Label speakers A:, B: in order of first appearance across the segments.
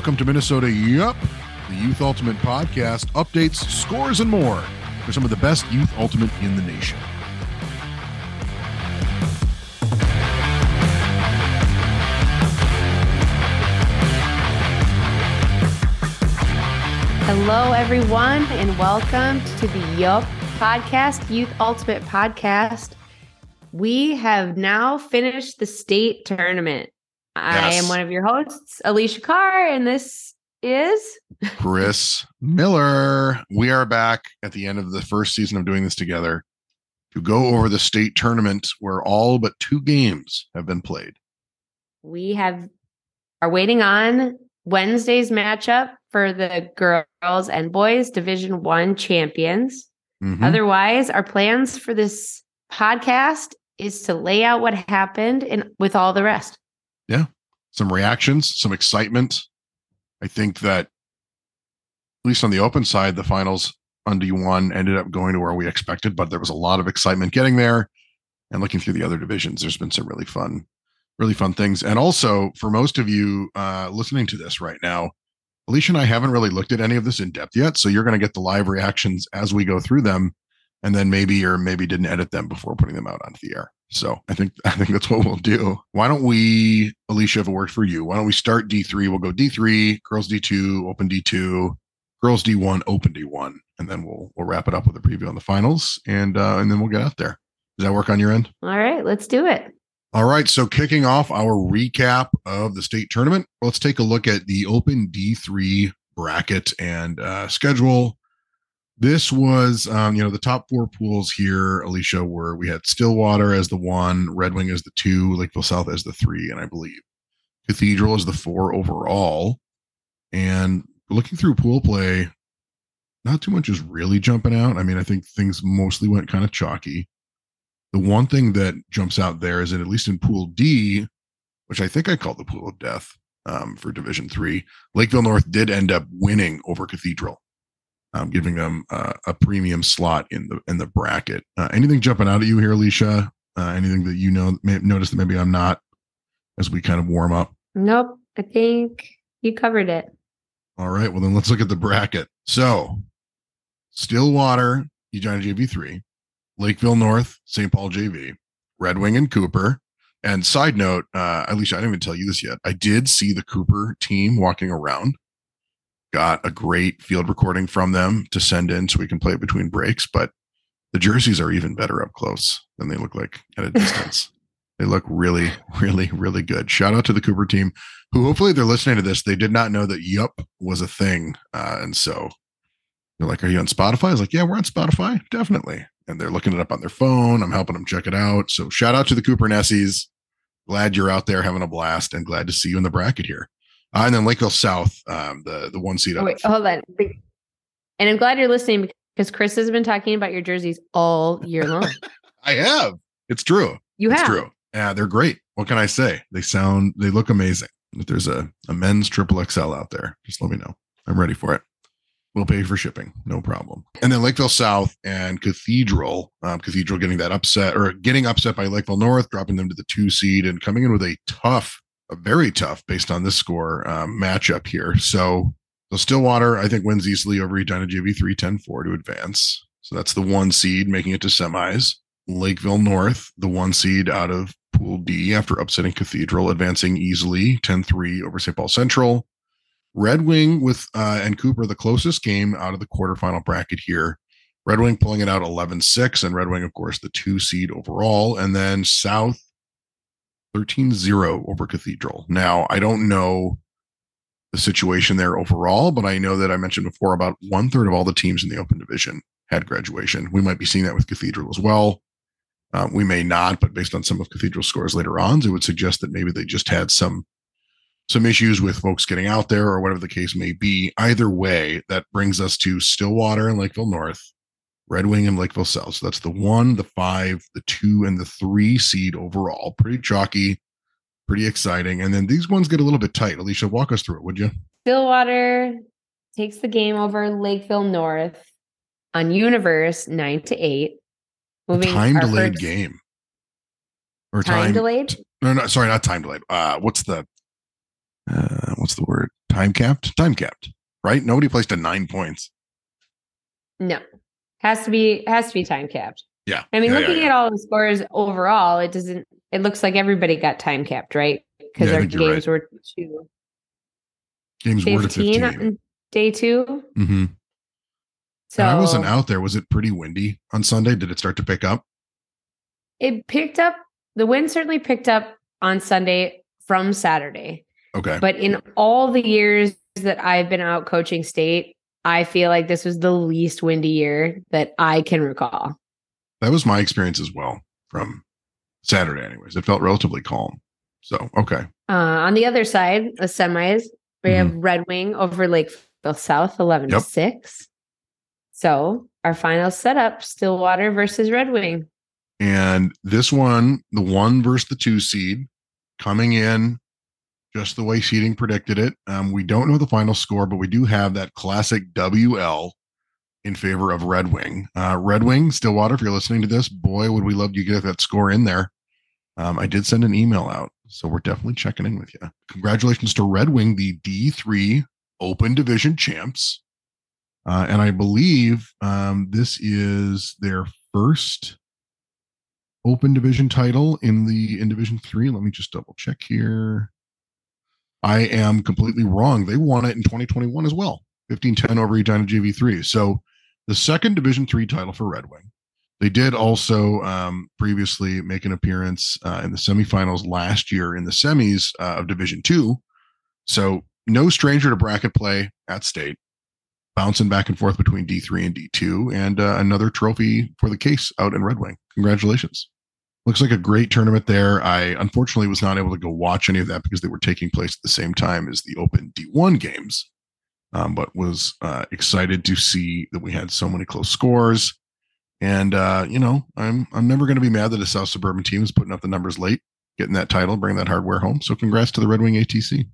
A: Welcome to Minnesota Yup, the Youth Ultimate podcast, updates, scores, and more for some of the best youth ultimate in the nation.
B: Hello, everyone, and welcome to the Yup podcast, Youth Ultimate podcast. We have now finished the state tournament. I
A: Yes.
B: am one of your hosts, Alicia Carr, and this is
A: Chris Miller. We are back at the end of the first season of doing this together to go over the state tournament where all but two games have been played.
B: we have are waiting on Wednesday's matchup for the girls and boys Division One champions.
A: Mhm.
B: Otherwise, our plans for this podcast is to lay out what happened and with all the rest.
A: Some reactions, some excitement. I think that, at least on the open side, the finals on D1 ended up going to where we expected, but there was a lot of excitement getting there. And looking through the other divisions, there's been some really fun, really fun things. And also, for most of you uh, listening to this right now, Alicia and I haven't really looked at any of this in depth yet. So you're going to get the live reactions as we go through them. And then maybe or maybe didn't edit them before putting them out onto the air. So I think I think that's what we'll do. Why don't we, Alicia, if it worked for you, why don't we start D3? We'll go D3, girls D2, open D2, girls D1, open D1, and then we'll we'll wrap it up with a preview on the finals, and uh, and then we'll get out there. Does that work on your end?
B: All right, let's do it.
A: All right. So kicking off our recap of the state tournament, let's take a look at the open D3 bracket and uh, schedule. This was, um, you know, the top four pools here, Alicia, were we had Stillwater as the one, Red Wing as the two, Lakeville South as the three, and I believe Cathedral as the four overall. And looking through pool play, not too much is really jumping out. I mean, I think things mostly went kind of chalky. The one thing that jumps out there is that at least in Pool D, which I think I called the Pool of Death um, for Division Three, Lakeville North did end up winning over Cathedral, um, giving them uh, a premium slot in the in the bracket. Uh, anything jumping out at you here, Alicia? Uh, anything that you know may notice that maybe I'm not as we kind of warm up?
B: Nope, I think you covered it.
A: All right. Well, then let's look at the bracket. So, Stillwater, Edina JV3, Lakeville North, St. Paul JV, Red Wing and Cooper. And side note, uh, Alicia, I didn't even tell you this yet. I did see the Cooper team walking around. Got a great field recording from them to send in so we can play it between breaks. But the jerseys are even better up close than they look like at a distance. they look really, really, really good. Shout out to the Cooper team who hopefully they're listening to this. They did not know that Yup was a thing. Uh, and so they're like, Are you on Spotify? I was like, Yeah, we're on Spotify. Definitely. And they're looking it up on their phone. I'm helping them check it out. So shout out to the Cooper Nessies. Glad you're out there having a blast and glad to see you in the bracket here. Uh, and then Lakeville South, um, the the one seat
B: Oh, wait, hold on. And I'm glad you're listening because Chris has been talking about your jerseys all year long.
A: I have. It's true.
B: You
A: it's
B: have.
A: true. Yeah, they're great. What can I say? They sound, they look amazing. If there's a, a men's triple XL out there, just let me know. I'm ready for it. We'll pay for shipping, no problem. And then Lakeville South and Cathedral, um, Cathedral getting that upset or getting upset by Lakeville North, dropping them to the two seed and coming in with a tough, very tough, based on this score, um, matchup here. So, so Stillwater, I think, wins easily over Edina JV 10 4 to advance. So that's the one seed making it to semis. Lakeville North, the one seed out of Pool D after upsetting Cathedral, advancing easily 10 3 over St. Paul Central. Red Wing with uh, and Cooper, the closest game out of the quarterfinal bracket here. Red Wing pulling it out 11 6, and Red Wing, of course, the two seed overall. And then South 13 0 over Cathedral. Now, I don't know the situation there overall, but I know that I mentioned before about one third of all the teams in the open division had graduation. We might be seeing that with Cathedral as well. Uh, we may not, but based on some of Cathedral scores later on, it would suggest that maybe they just had some some issues with folks getting out there or whatever the case may be. Either way, that brings us to Stillwater and Lakeville North, Red Wing and Lakeville South. So that's the one, the five, the two, and the three seed overall. Pretty chalky, pretty exciting. And then these ones get a little bit tight. Alicia, walk us through it, would you?
B: Stillwater takes the game over Lakeville North on Universe nine to eight. Moving
A: time delayed
B: first-
A: game. Or
B: Time,
A: time,
B: delayed.
A: No, no, sorry, not time delayed. Uh, what's the uh, what's the word? time capped? Time capped, right? Nobody plays to nine points.
B: No, has to be has to be time capped.
A: Yeah.
B: I mean,
A: Yeah,
B: looking
A: yeah,
B: at all the scores overall, it doesn't. It looks like everybody got time capped, right? Because
A: Yeah,
B: our games were two
A: Games were to
B: fifteen on day two.
A: Mm-hmm.
B: So
A: I wasn't out there. Was it pretty windy on Sunday? Did it start to pick up?
B: it picked up. The wind certainly picked up on Sunday from Saturday.
A: Okay.
B: But in all the years that I've been out coaching state, I feel like this was the least windy year that I can recall.
A: that was my experience as well from Saturday, anyways. It felt relatively calm. So, okay.
B: Uh, on the other side, the semis, we have Red Wing over Lakeville South, 11
A: Yep.
B: 6. So our final setup Stillwater versus Red Wing.
A: And this one, the one versus the two seed, coming in just the way seeding predicted it. Um, we don't know the final score, but we do have that classic WL in favor of Red Wing. Uh, Red Wing, Stillwater, if you're listening to this, boy, would we love you to get that score in there. Um, I did send an email out, so we're definitely checking in with you. Congratulations to Red Wing, the D3 Open Division champs. Uh, and I believe um, this is their first open division title in the in division three. Let me just double check here. I am completely wrong. They won it in 2021 as well. 15-10 over Edina JV3. So the second division three title for Red Wing. They did also um, previously make an appearance uh, in the semifinals last year in the semis uh, of Division Two. So no stranger to bracket play at state, bouncing back and forth between D3 and D2, and uh, another trophy for the case out in Red Wing. Congratulations. Looks like a great tournament there. I unfortunately was not able to go watch any of that because they were taking place at the same time as the Open D1 games, um, but was uh, excited to see that we had so many close scores. And uh, you know, I'm I'm never going to be mad that a South Suburban team is putting up the numbers late, getting that title, bringing that hardware home. So congrats to the Red Wing ATC.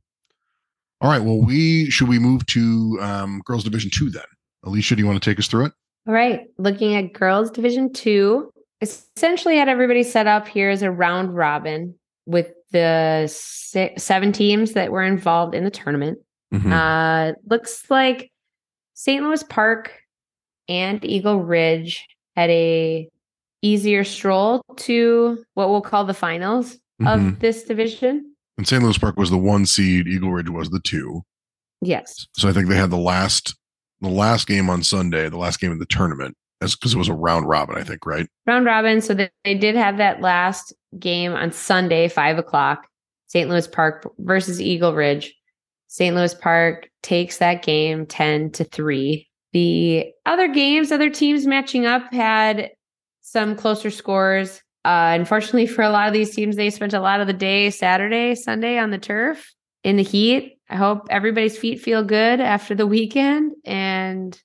A: All right, well, we should we move to um, girls division two then? Alicia, do you want to take us through it?
B: All right. Looking at girls division two, essentially had everybody set up here as a round robin with the six, seven teams that were involved in the tournament.
A: Mhm.
B: Uh, looks like St. Louis Park and Eagle Ridge had a easier stroll to what we'll call the finals
A: Mhm.
B: of this division.
A: And St. Louis Park was the one seed, Eagle Ridge was the two.
B: Yes.
A: So I think they had the last the last game on Sunday, the last game of the tournament, because it was a round robin, I think, right?
B: round robin. So that they did have that last game on Sunday, five o'clock, St. Louis Park versus Eagle Ridge. St. Louis Park takes that game 10 to 3. The other games, other teams matching up had some closer scores. Uh, unfortunately, for a lot of these teams, they spent a lot of the day Saturday, Sunday on the turf in the heat. I hope everybody's feet feel good after the weekend and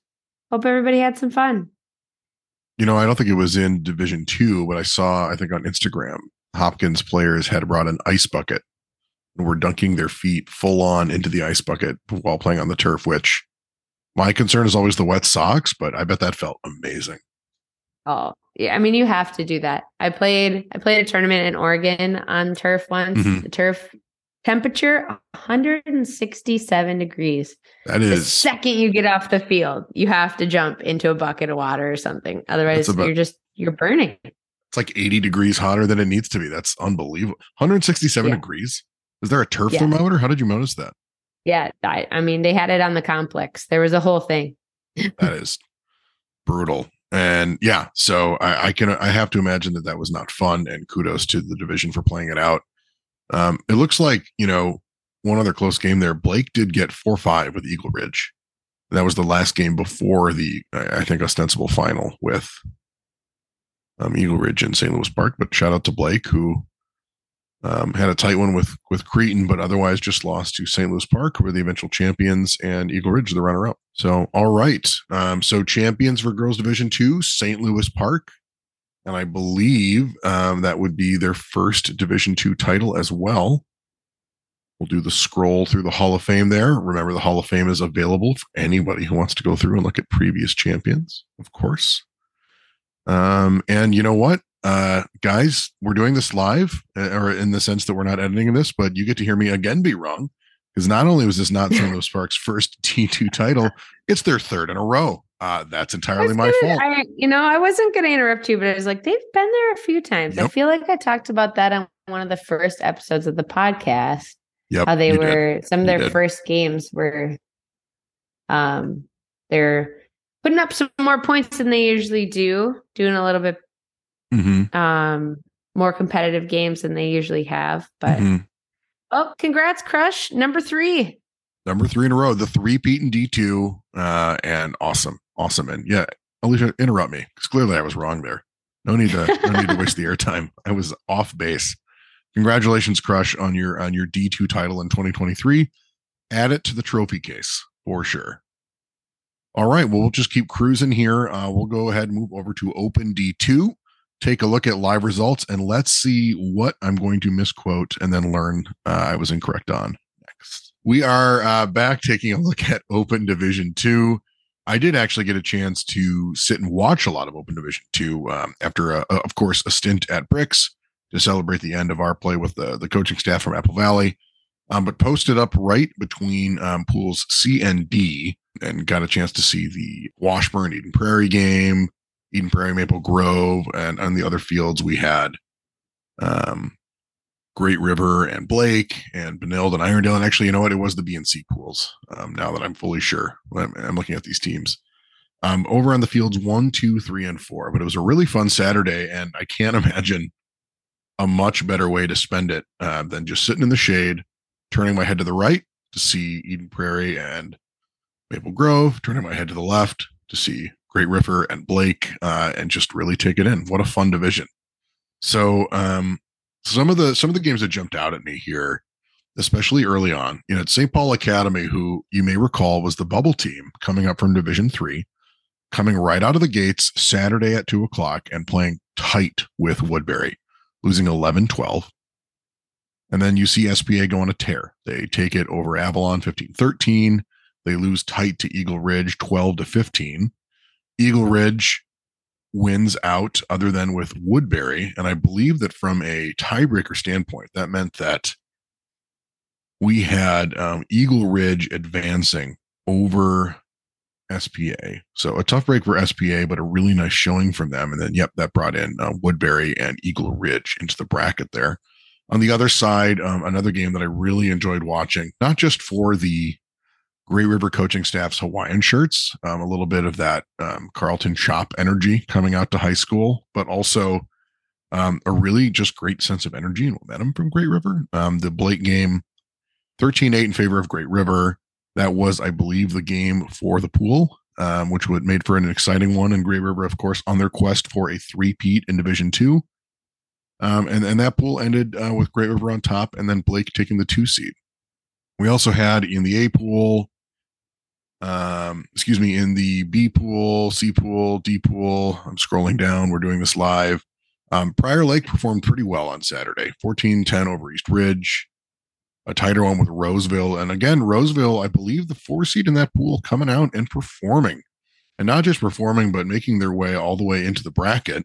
B: hope everybody had some fun.
A: You know, I don't think it was in Division Two, but I saw, I think on Instagram, Hopkins players had brought an ice bucket and were dunking their feet full on into the ice bucket while playing on the turf, which my concern is always the wet socks, but I bet that felt amazing.
B: Oh, yeah. I mean, you have to do that. I played I played a tournament in Oregon on turf once.
A: Mhm.
B: The turf temperature 167 degrees.
A: That is The
B: second you get off the field, you have to jump into a bucket of water or something. Otherwise,
A: about-
B: you're just you're burning.
A: it's like 80 degrees hotter than it needs to be. That's unbelievable. 167
B: Yeah.
A: degrees. Is there a turf
B: Yeah.
A: thermometer? How did you notice that?
B: Yeah, I, I mean, they had it on the complex. There was a whole thing.
A: That is brutal. And yeah, so I, I can I have to imagine that that was not fun. And kudos to the division for playing it out. Um, it looks like you know one other close game there. Blake did get four five with Eagle Ridge. That was the last game before the I think ostensible final with um, Eagle Ridge and St. Louis Park. But shout out to Blake who um, had a tight one with with Cretin, but otherwise just lost to St. Louis Park, who were the eventual champions, and Eagle Ridge, the runner up. So, all right. Um, so, champions for girls division two, St. Louis Park. And I believe um, that would be their first division two title as well. We'll do the scroll through the Hall of Fame there. Remember, the Hall of Fame is available for anybody who wants to go through and look at previous champions, of course. Um, and you know what? uh, guys, we're doing this live, uh, or in the sense that we're not editing this, but you get to hear me again be wrong. Because not only was this not St. Louis Park's first D2 title, it's their third in a row. Uh, that's entirely my
B: gonna,
A: fault.
B: I, you know, I wasn't going to interrupt you, but I was like, they've been there a few times. I feel like I talked about that on one of the first episodes of the podcast.
A: Yep.
B: how they
A: you did.
B: were some of
A: You
B: their
A: did.
B: first games were um they're putting up some more points than they usually do doing a little bit
A: Mhm,
B: um more competitive games than they usually have but
A: mhm.
B: oh congrats crush number three
A: Number three in a row, the three Pete and D2. Uh, and awesome. Awesome. And yeah, Alicia, interrupt me because clearly I was wrong there. No need to no need to waste the airtime. I was off base. Congratulations, Crush, on your on your D2 title in 2023. Add it to the trophy case for sure. All right, well, we'll just keep cruising here. Uh, we'll go ahead and move over to Open D2, take a look at live results, and let's see what I'm going to misquote and then learn uh, I was incorrect on next. We are uh, back taking a look at Open Division 2. I did actually get a chance to sit and watch a lot of Open Division 2 um, after, a, a- of course, a stint at Bricks to celebrate the end of our play with the, the coaching staff from Apple Valley. Um, but posted up right between um, pools C and D and got a chance to see the Washburn Eden Prairie game, Eden Prairie Maple Grove, and on the other fields we had um, Great River and Blake and Benilde and Irondale. And actually, you know what? It was the B and C pools. Um, now that I'm fully sure, I'm, I'm looking at these teams. Um, over on the fields one, two, three, and four. But it was a really fun Saturday, and I can't imagine a much better way to spend it uh, than just sitting in the shade, turning my head to the right to see Eden Prairie and Maple Grove, turning my head to the left to see Great River and Blake, uh, and just really take it in. What a fun division! So, um, some of the some of the games that jumped out at me here, especially early on, you know, at St. Paul Academy, who you may recall was the bubble team coming up from Division Three, coming right out of the gates Saturday at two o'clock and playing tight with Woodbury, losing 11-12. And then you see SPA go on a tear. They take it over Avalon 15-13. They lose tight to Eagle Ridge 12 to 15. Eagle Ridge wins out other than with Woodbury. And I believe that from a tiebreaker standpoint, that meant that we had um, Eagle Ridge advancing over SPA. So a tough break for SPA, but a really nice showing from them. And then, yep, that brought in uh, Woodbury and Eagle Ridge into the bracket there. On the other side, um, another game that I really enjoyed watching, not just for the Great River coaching staff's Hawaiian shirts, um, a little bit of that um, Carlton Chop energy coming out to high school, but also um, a really just great sense of energy and momentum from Great River. Um, the Blake game, 13 8 in favor of Great River. That was, I believe, the game for the pool, um, which would made for an exciting one. And Great River, of course, on their quest for a three-peat in Division Two. Um, and, and that pool ended uh, with Great River on top and then Blake taking the two seed. We also had in the A pool, um, excuse me, in the B pool, C pool, D pool. I'm scrolling down. We're doing this live. Um, Prior Lake performed pretty well on Saturday 14 10 over East Ridge, a tighter one with Roseville. And again, Roseville, I believe the four seed in that pool coming out and performing. And not just performing, but making their way all the way into the bracket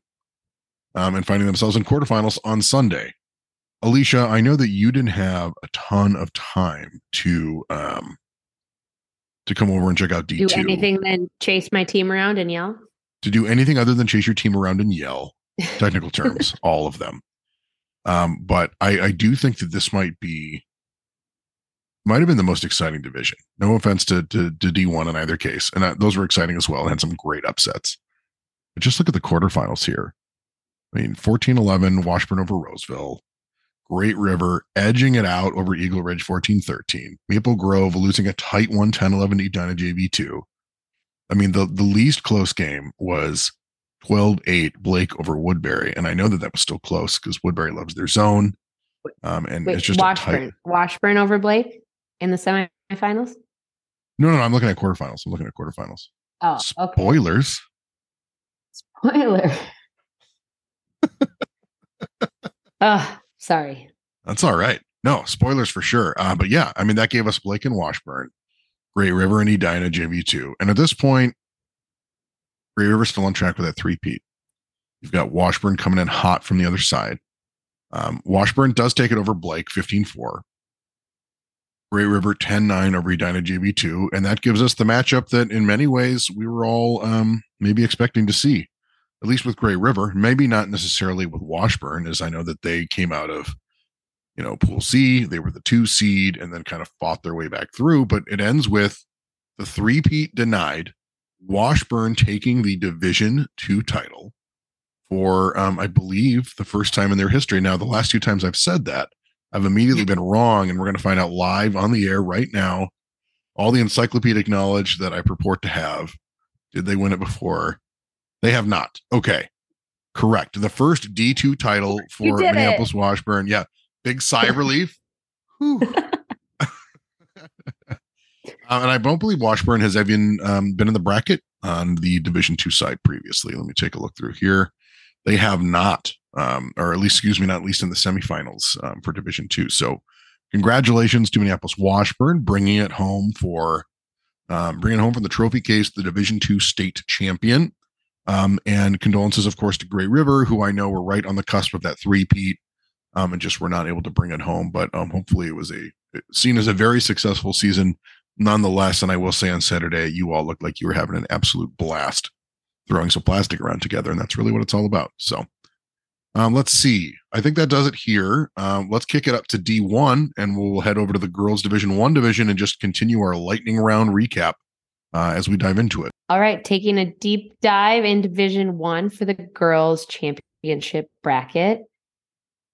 A: um, and finding themselves in quarterfinals on Sunday. Alicia, I know that you didn't have a ton of time to um, to come over and check out D2.
B: do anything then chase my team around and yell
A: to do anything other than chase your team around and yell. Technical terms, all of them. Um, but I, I do think that this might be might have been the most exciting division. No offense to to, to D one in either case, and uh, those were exciting as well. and Had some great upsets. But just look at the quarterfinals here. I mean, 14-11, Washburn over Roseville, Great River edging it out over Eagle Ridge 14-13, Maple Grove losing a tight 110-11 to Edina JV2. I mean, the the least close game was 12-8 Blake over Woodbury, and I know that that was still close because Woodbury loves their zone. Um, and
B: Wait,
A: it's just
B: Washburn
A: a tight.
B: Washburn over Blake in the semifinals
A: No, no, no, I'm looking at quarterfinals. I'm looking at quarterfinals.
B: oh okay
A: Spoilers.
B: spoiler oh sorry
A: That's all right. No, spoilers for sure. Uh, but yeah, I mean, that gave us Blake and Washburn, Great River and Edina JV2. And at this point, Great River's still on track with that three-peat. You've got Washburn coming in hot from the other side. Um, Washburn does take it over Blake 15 4. Great River 10 9 over Edina JV2. And that gives us the matchup that in many ways we were all um, maybe expecting to see, at least with Great River. Maybe not necessarily with Washburn, as I know that they came out of, you know, Pool C. They were the two seed and then kind of fought their way back through. But it ends with the three peat denied, Washburn taking the Division two title for, um, I believe, the first time in their history. Now, the last two times I've said that, I've immediately been wrong, and we're going to find out live on the air right now. All the encyclopedic knowledge that I purport to have. Did they win it before? They have not. Okay. Correct. The first D2 title for Minneapolis it. Washburn. Yeah. Big sigh of relief. um, and I don't believe Washburn has even um, been in the bracket on the Division two side previously. Let me take a look through here. They have not um, or at least, excuse me, not at least in the semifinals um, for Division Two. So, congratulations to Minneapolis Washburn bringing it home for um, bringing home from the trophy case the Division Two state champion. Um, and condolences, of course, to Great River, who I know were right on the cusp of that three-peat um, and just were not able to bring it home. But um, hopefully, it was a seen as a very successful season nonetheless. And I will say on Saturday, you all looked like you were having an absolute blast throwing some plastic around together, and that's really what it's all about. So um, let's see. I think that does it here. Um, let's kick it up to D1 and we'll head over to the girls' Division One division and just continue our lightning round recap uh, as we dive into it.
B: All right, taking a deep dive in Division One for the girls' championship bracket.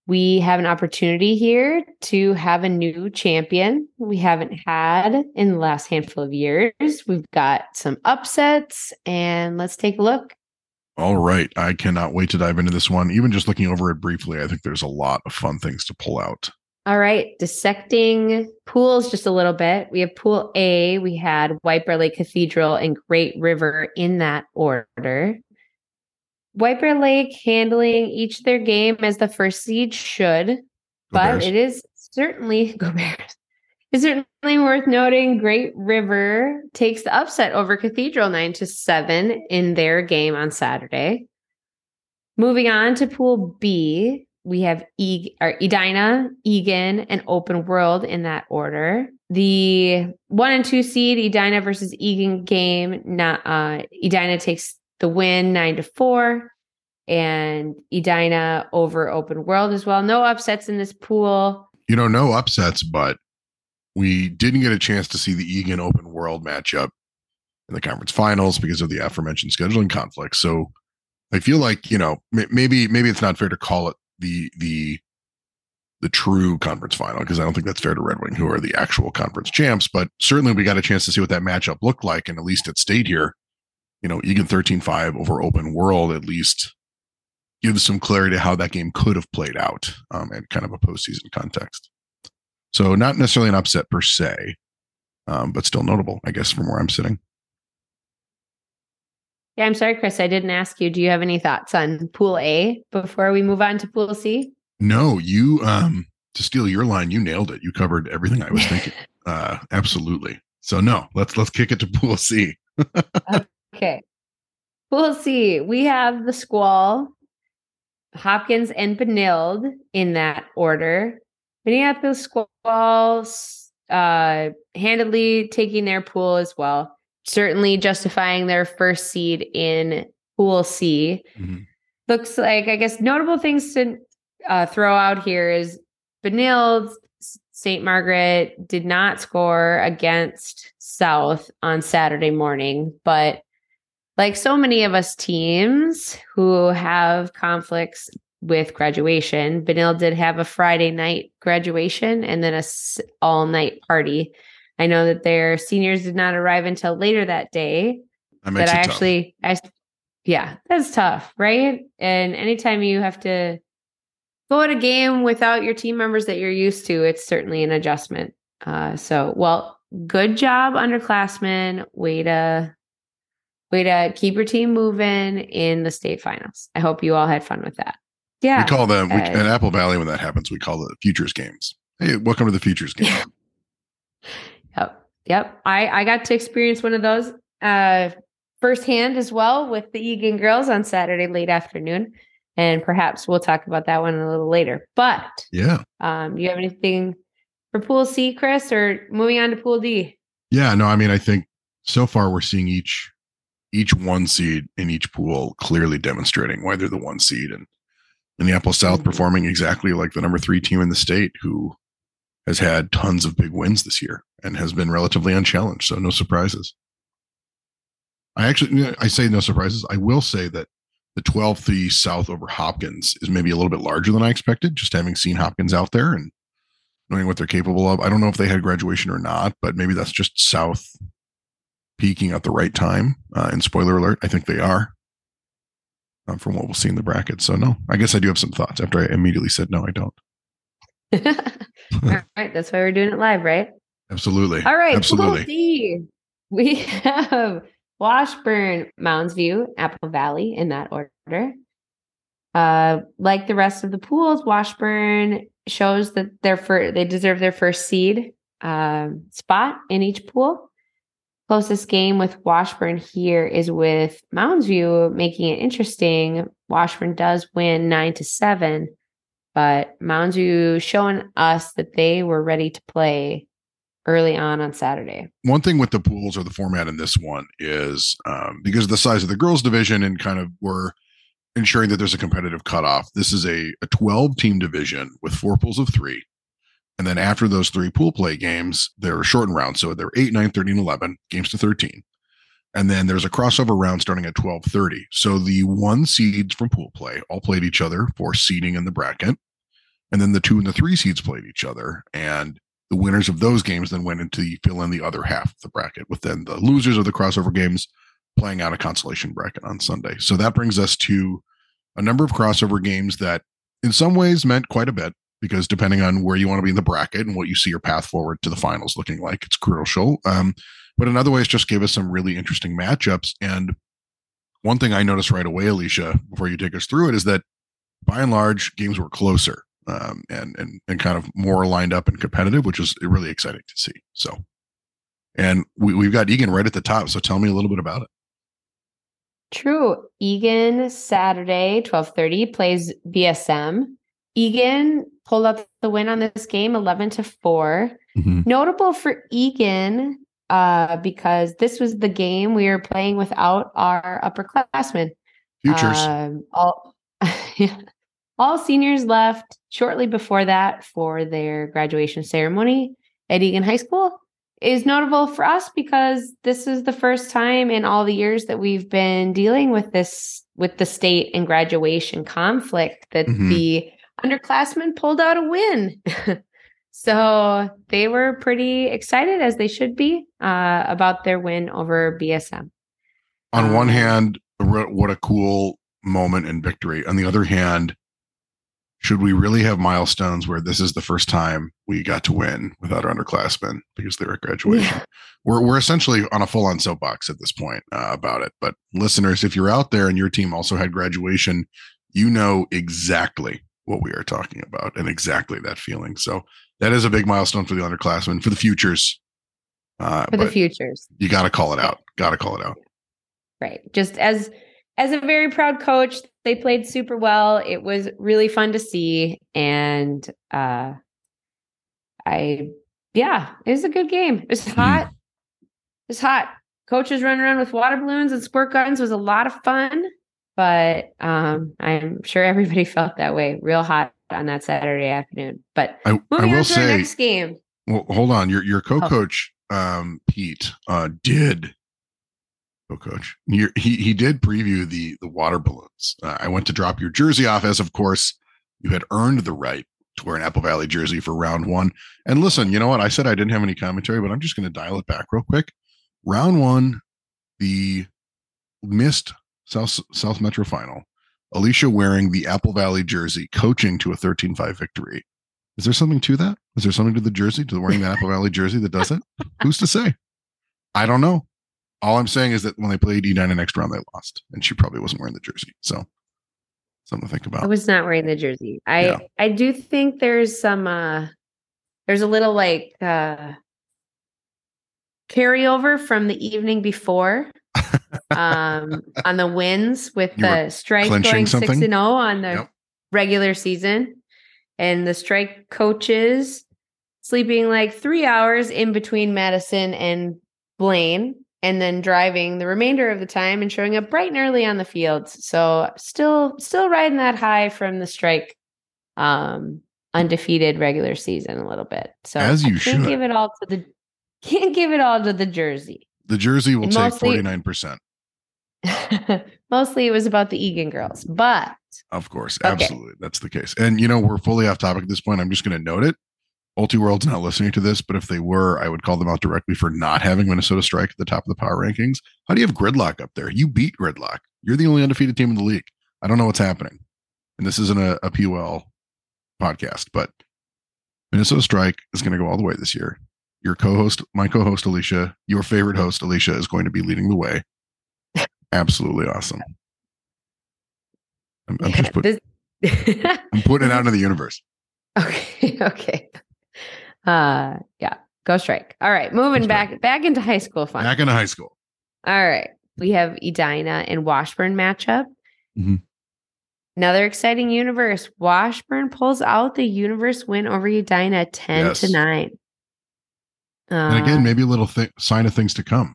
B: We have an opportunity here to have a new champion we haven't had in the last handful of years. We've got some upsets, and let's take a look
A: all right. I cannot wait to dive into this one. Even just looking over it briefly, I think there's a lot of fun things to pull out.
B: All right. Dissecting pools just a little bit. We have pool A. We had White Bear Lake Cathedral and Great River in that order. White Bear Lake handling each their game as the first seed should, but it is certainly go Bears. It's certainly worth noting Great River takes the upset over Cathedral 9 to 7 in their game on Saturday. Moving on to Pool B, we have e- or Edina, Eagan, and Open World in that order. The one and two seed Edina versus Eagan game, not uh, Edina takes the win nine to four, and Edina over Open World as well. No upsets in this pool.
A: You know, no upsets, but we didn't get a chance to see the Eagan Open World matchup in the conference finals because of the aforementioned scheduling conflict. So I feel like you know maybe maybe it's not fair to call it the the the true conference final because I don't think that's fair to Red Wing, who are the actual conference champs. But certainly we got a chance to see what that matchup looked like, and at least it stayed here. You know, Eagan 13-5 over Open World at least gives some clarity to how that game could have played out um, kind of a postseason context. So not necessarily an upset per se, um, but still notable, I guess, from where I'm sitting.
B: Yeah, I'm sorry, Chris. I didn't ask you. Do you have any thoughts on Pool A before we move on to Pool C?
A: No, you. Um, to steal your line, you nailed it. You covered everything I was thinking. uh, absolutely. So no, let's let's kick it to Pool C.
B: okay, Pool C. We have the Squall, Hopkins, and Benilde in that order. Minneapolis Squalls uh, handedly taking their pool as well, certainly justifying their first seed in Pool C. Mm-hmm. Looks like, I guess, notable things to uh, throw out here is Benilde St. Margaret did not score against South on Saturday morning, but like so many of us teams who have conflicts with graduation. Benilde did have a Friday night graduation and then a all night party. I know that their seniors did not arrive until later that day.
A: That
B: but
A: I
B: actually,
A: I,
B: yeah, that's tough, right? And anytime you have to go at a game without your team members that you're used to, it's certainly an adjustment. Uh, so, well, good job, underclassmen. Way to way to keep your team moving in the state finals. I hope you all had fun with that. Yeah.
A: We call them we, uh, in Apple Valley when that happens, we call it futures games. Hey, welcome to the futures game.
B: yep. Yep. I, I got to experience one of those uh firsthand as well with the Eagan girls on Saturday late afternoon. And perhaps we'll talk about that one a little later. But
A: yeah.
B: Um, do you have anything for Pool C, Chris, or moving on to Pool D?
A: Yeah, no, I mean, I think so far we're seeing each each one seed in each pool clearly demonstrating why they're the one seed and Minneapolis South
B: Mhm.
A: performing exactly like the number three team in the state who has had tons of big wins this year and has been relatively unchallenged. So no surprises. I actually, I say no surprises. I will say that the 12th the South over Hopkins is maybe a little bit larger than I expected, just having seen Hopkins out there and knowing what they're capable of. I don't know if they had graduation or not, but maybe that's just South peaking at the right time. Uh, and spoiler alert, I think they are um, from what we'll see in the bracket. So no, I guess I do have some thoughts after I immediately said no, I don't.
B: All right, that's why we're doing it live, right?
A: Absolutely.
B: All right,
A: Absolutely.
B: D. We have Washburn, Mounds View, Apple Valley in that order. Uh, like the rest of the pools, Washburn shows that they're for they deserve their first seed um, spot in each pool. Closest game with Washburn here is with Mounds View, making it interesting. Washburn does win nine to seven, but View showing us that they were ready to play early on on Saturday.
A: One thing with the pools or the format in this one is um, because of the size of the girls division and kind of we're ensuring that there's a competitive cutoff. This is a, a 12 team division with four pools of three. And then after those three pool play games, they're shortened rounds. So they're 8, 9, 13, 11 games to 13. And then there's a crossover round starting at 12:30. So the one seeds from pool play all played each other for seeding in the bracket. And then the two and the three seeds played each other. And the winners of those games then went into the fill in the other half of the bracket, with then the losers of the crossover games playing out a consolation bracket on Sunday. So that brings us to a number of crossover games that in some ways meant quite a bit because depending on where you want to be in the bracket and what you see your path forward to the finals looking like, it's crucial. Um, but in other ways, just gave us some really interesting matchups. And one thing I noticed right away, Alicia, before you take us through it, is that by and large, games were closer um, and and and kind of more lined up and competitive, which is really exciting to see. So, and we, we've got Eagan right at the top. So tell me a little bit about it.
B: True. Eagan Saturday, 1230, plays BSM. Eagan pulled up the win on this game, 11 to 4. Notable for Eagan, uh, because this was the game we were playing without our upperclassmen.
A: Futures.
B: Um, all, all seniors left shortly before that for their graduation ceremony at Eagan High School. Is notable for us because this is the first time in all the years that we've been dealing with this with the state and graduation conflict that
A: Mhm.
B: the underclassmen pulled out a win. so they were pretty excited, as they should be, uh, about their win over BSM.
A: On one
B: um,
A: hand, what a cool moment and victory. On the other hand, should we really have milestones where this is the first time we got to win without our underclassmen because they're at graduation? We're, we're essentially on a full on soapbox at this point uh, about it. But listeners, if you're out there and your team also had graduation, you know exactly what we are talking about and exactly that feeling. So that is a big milestone for the underclassmen, for the futures. Uh,
B: For the futures.
A: you got to call it out. Got to call it out.
B: Right. Just as as a very proud coach, they played super well. It was really fun to see and uh I yeah, it was a good game. It was hot. It was hot. Coaches running around with water balloons and squirt guns was a lot of fun, but um I'm sure everybody felt that way. Real hot on that Saturday afternoon. But
A: I, I will
B: on to our
A: say,
B: next game.
A: Well, hold on. Your
B: Oh.
A: your co-coach, um, Pete, uh, did co-coach. Your, he he did preview the the water balloons. Uh, I went to drop your jersey off, as of course you had earned the right to wear an Apple Valley jersey for round one. And listen, you know what? I said I didn't have any commentary, but I'm just going to dial it back real quick. Round one, the missed South South Metro final. Alicia wearing the Apple Valley jersey, coaching to a 13-5 victory. Is there something to that? Is there something to the jersey, to the wearing the Apple Valley jersey that does it? Who's to say? I don't know. All I'm saying is that when they played E9 in next round, they lost, and she probably wasn't wearing the jersey. So something to think about.
B: I was not wearing the jersey. I
A: Yeah.
B: I do think there's some uh there's a little like uh carryover from the evening before um on the wins with
A: You
B: the strike going 6 and 0 on the
A: Yep.
B: regular season and the strike coaches sleeping like three hours in between Madison and Blaine, and then driving the remainder of the time and showing up bright and early on the fields. So still still riding that high from the strike um undefeated regular season a little bit. So
A: As you
B: I can't
A: should.
B: give it all to the can't give it all to the jersey.
A: The jersey will take
B: mostly-
A: 49%.
B: Mostly it was about the Eagan girls, but
A: Of course.
B: Okay.
A: Absolutely. That's the case. And, you know, we're fully off topic at this point. I'm just going to note it. Ultiworld's not listening to this, but if they were, I would call them out directly for not having Minnesota Strike at the top of the power rankings. How do you have Gridlock up there? You beat Gridlock. You're the only undefeated team in the league. I don't know what's happening. And this isn't a, a PUL podcast, but Minnesota Strike is going to go all the way this year. Your co-host, my co-host Alicia, your favorite host Alicia is going to be leading the way. Absolutely awesome. I'm, I'm just put, I'm putting it out into the universe.
B: okay, okay. Uh yeah, go strike. All right, moving back back into high school fun.
A: Back into high school.
B: All right. We have Edina and Washburn matchup.
A: Mhm.
B: Another exciting universe. Washburn pulls out the universe win over Edina 10
A: Yes.
B: to 9. Uh,
A: And again, maybe a little th- sign of things to come.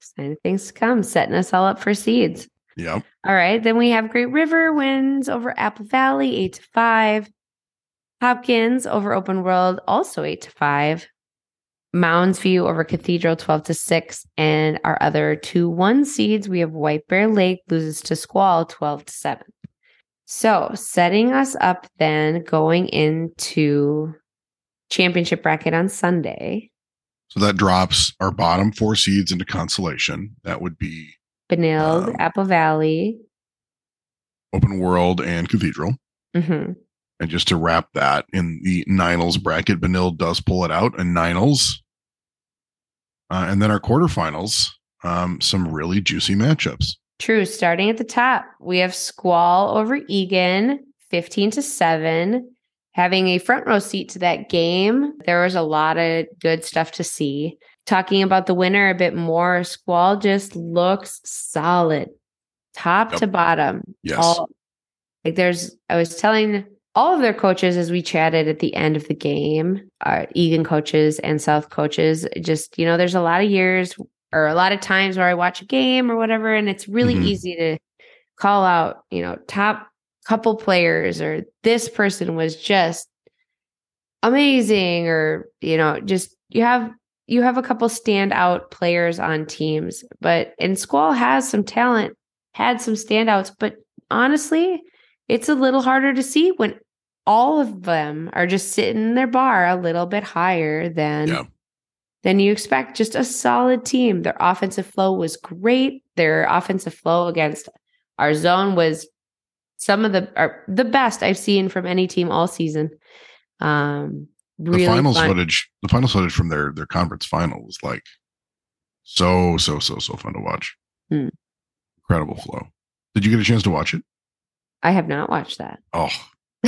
B: sign of things to come, setting us all up for seeds.
A: Yep.
B: All right. Then we have Great River wins over Apple Valley 8 to 5. Hopkins over Open World also 8 to 5. Mounds View over Cathedral 12 to 6. And our other two one seeds, we have White Bear Lake loses to Squall 12 to 7. So setting us up then going into championship bracket on Sunday.
A: So that drops our bottom four seeds into consolation. That would be
B: Benilde,
A: Um,
B: Apple Valley.
A: Open World and Cathedral.
B: hmm
A: And just to wrap that in the Ninals bracket, Benilde does pull it out and Ninals. Uh, and then our quarterfinals, um, some really juicy matchups.
B: True. Starting at the top, we have Squall over Eagan, 15 to 7. Having a front row seat to that game, there was a lot of good stuff to see. Talking about the winner a bit more, Squall just looks solid, top
A: Yep.
B: to bottom.
A: Yes.
B: All, like there's, I was telling all of their coaches as we chatted at the end of the game, our Eagan coaches and South coaches, just, you know, there's a lot of years or a lot of times where I watch a game or whatever, and it's really
A: Mhm.
B: easy to call out, you know, top couple players or this person was just amazing or you know just you have you have a couple standout players on teams but and squall has some talent had some standouts but honestly it's a little harder to see when all of them are just sitting in their bar a little bit higher than
A: Yeah.
B: than you expect. Just a solid team. Their offensive flow was great. Their offensive flow against our zone was some of the are the best I've seen from any team all season. Um, really
A: the finals
B: fun.
A: footage, the finals footage from their their conference final was like so so so so fun to watch.
B: Hmm.
A: Incredible flow. Did you get a chance to watch it?
B: I have not watched that.
A: Oh,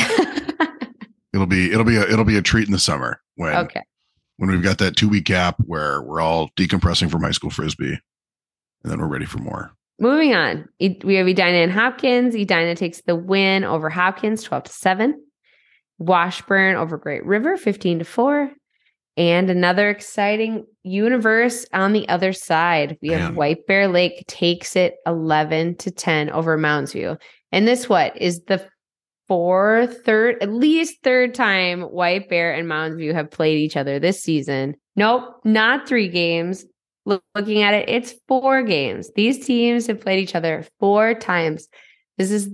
A: it'll be it'll be a it'll be a treat in the summer when
B: okay.
A: when we've got that two week gap where we're all decompressing from high school frisbee, and then we're ready for more.
B: Moving on, we have Edina and Hopkins. Edina takes the win over Hopkins, twelve to seven. Washburn over Great River, fifteen to four. And another exciting universe on the other side. We have
A: Man.
B: White Bear Lake takes it 11 to 10 over Mounds View. And this what is the fourth, third, at least third time White Bear and Mounds View have played each other this season. Nope, not three games. Look- Looking at it, it's four games. These teams have played each other four times. This is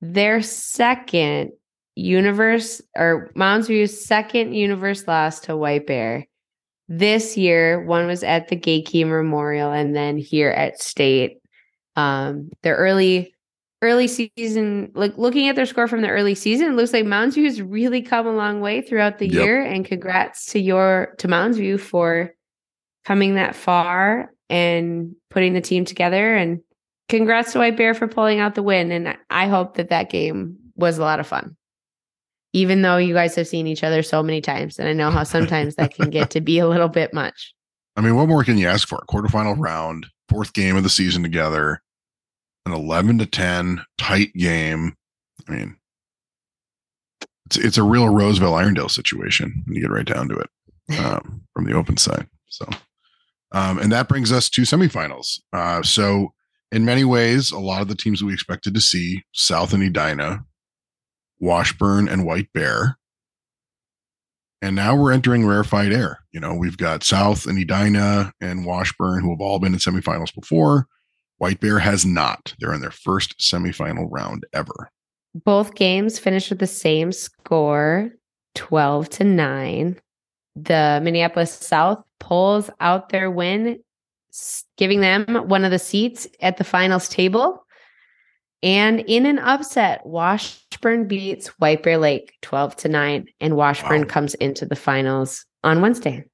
B: their second universe or Mounds View's second universe loss to White Bear. This year, one was at the Gaykey Memorial and then here at State. Um, their early early season, like looking at their score from the early season, it looks like Mounds View has really come a long way throughout the
A: Yep.
B: year. And congrats to your to Mounds View for coming that far and putting the team together. And congrats to White Bear for pulling out the win. And I hope that that game was a lot of fun. Even though you guys have seen each other so many times, and I know how sometimes that can get to be a little bit much.
A: I mean, what more can you ask for? Quarterfinal round, fourth game of the season together, an 11 to 10 tight game. I mean, it's it's a real Roseville Irondale situation when you get right down to it um, from the open side. So, um, and that brings us to semifinals. Uh, so, in many ways, a lot of the teams that we expected to see South and Edina, Washburn, and White Bear. And now we're entering rarefied air. You know, we've got South and Edina and Washburn who have all been in semifinals before. White Bear has not. They're in their first semifinal round ever.
B: Both games finished with the same score 12 to 9. The Minneapolis South pulls out their win, giving them one of the seats at the finals table. And in an upset, Washburn beats White Bear Lake 12 to 9, and Washburn wow. comes into the finals on Wednesday.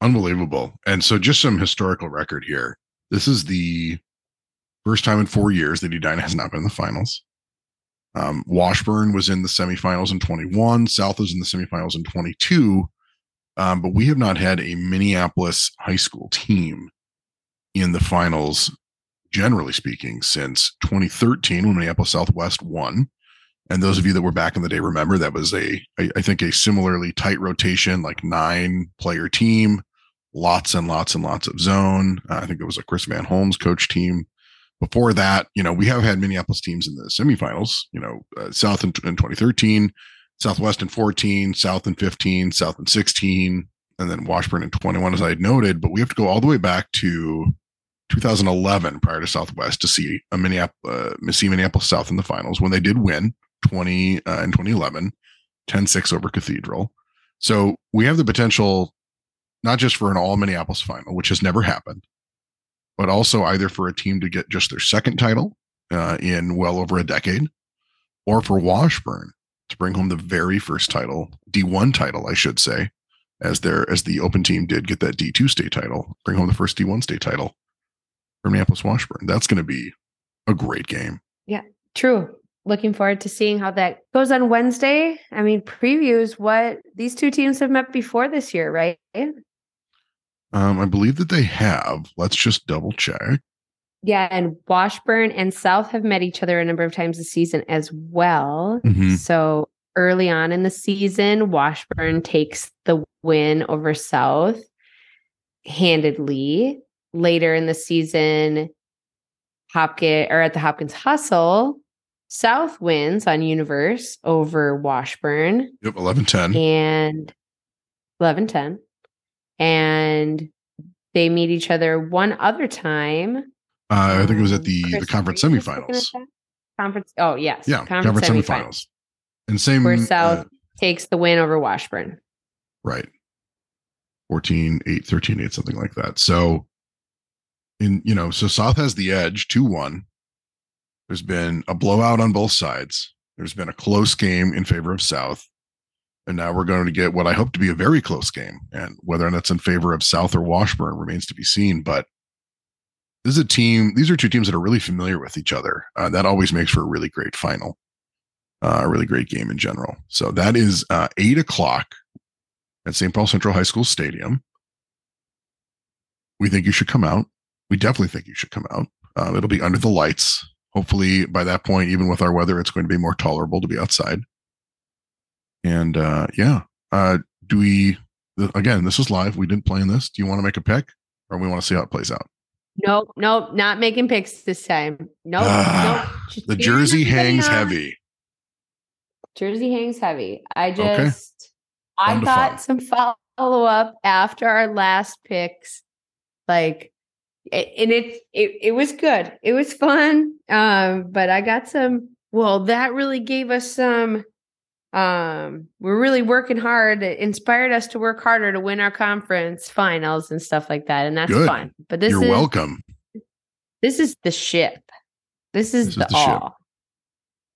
A: Unbelievable. And so, just some historical record here. This is the first time in four years that Edina has not been in the finals. Um, Washburn was in the semifinals in 21. South was in the semifinals in 22. Um, but we have not had a Minneapolis high school team in the finals, generally speaking, since 2013 when Minneapolis Southwest won. And those of you that were back in the day remember that was a, I, I think, a similarly tight rotation, like nine player team, lots and lots and lots of zone. Uh, I think it was a Chris Van Holmes coach team before that, you know, we have had Minneapolis teams in the semifinals, you know, uh, South in, in 2013, Southwest in 14, South in 15, South in 16, and then Washburn in 21, as I noted. But we have to go all the way back to 2011 prior to Southwest to see a Minneapolis, uh, see Minneapolis South in the finals when they did win 20 uh, in 2011, 10 6 over Cathedral. So we have the potential not just for an all Minneapolis final, which has never happened, but also either for a team to get just their second title uh, in well over a decade, or for Washburn to bring home the very first title, D1 title, I should say, as their as the open team did get that D2 state title, bring home the first D1 state title for Minneapolis Washburn. That's going to be a great game.
B: Yeah, true. Looking forward to seeing how that goes on Wednesday. I mean, previews what these two teams have met before this year, right?
A: Um, I believe that they have. Let's just double check.
B: Yeah, and Washburn and South have met each other a number of times this season as well. Mm-hmm. So early on in the season, Washburn takes the win over South handedly. Later in the season, Hopkins or at the Hopkins Hustle, South wins on Universe over Washburn.
A: Yep, 11 10.
B: And 11 10 and they meet each other one other time.
A: Uh, I think it was at um, the Chris, the conference semifinals.
B: Conference. Oh yes.
A: Yeah. Conference, conference semifinals. semifinals. And same
B: where South uh, takes the win over Washburn.
A: Right. 14, 8, 13, 8, something like that. So in you know, so South has the edge 2-1. There's been a blowout on both sides. There's been a close game in favor of South. And now we're going to get what I hope to be a very close game. And whether that's in favor of South or Washburn remains to be seen. But this is a team, these are two teams that are really familiar with each other. Uh, that always makes for a really great final, uh, a really great game in general. So that is uh, eight o'clock at St. Paul Central High School Stadium. We think you should come out. We definitely think you should come out. Uh, it'll be under the lights. Hopefully, by that point, even with our weather, it's going to be more tolerable to be outside. And uh, yeah, uh, do we? Again, this is live. We didn't plan this. Do you want to make a pick, or we want to see how it plays out?
B: Nope, nope, not making picks this time. Nope,
A: ah, nope. The jersey hangs heavy.
B: Jersey hangs heavy. I just, okay. I got some follow up after our last picks, like, and it, it it was good. It was fun. Um, but I got some. Well, that really gave us some um we're really working hard. It inspired us to work harder to win our conference finals and stuff like that and that's Good. fun but this
A: you're
B: is,
A: welcome.
B: this is the ship. This is this the, is the all ship.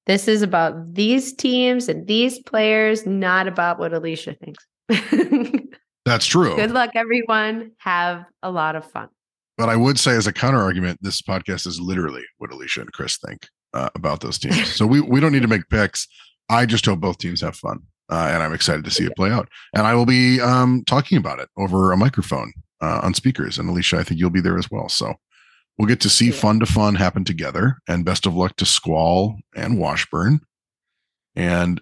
B: this is about these teams and these players not about what alicia thinks.
A: That's true.
B: Good luck everyone. Have a lot of fun.
A: But i would say as a counter argument this podcast is literally what alicia and chris think uh, about those teams. So we we don't need to make picks I just hope both teams have fun. Uh, and I'm excited to see it play out. And I will be um, talking about it over a microphone uh, on speakers. And Alicia, I think you'll be there as well. So we'll get to see yeah. fun to fun happen together. And best of luck to Squall and Washburn. And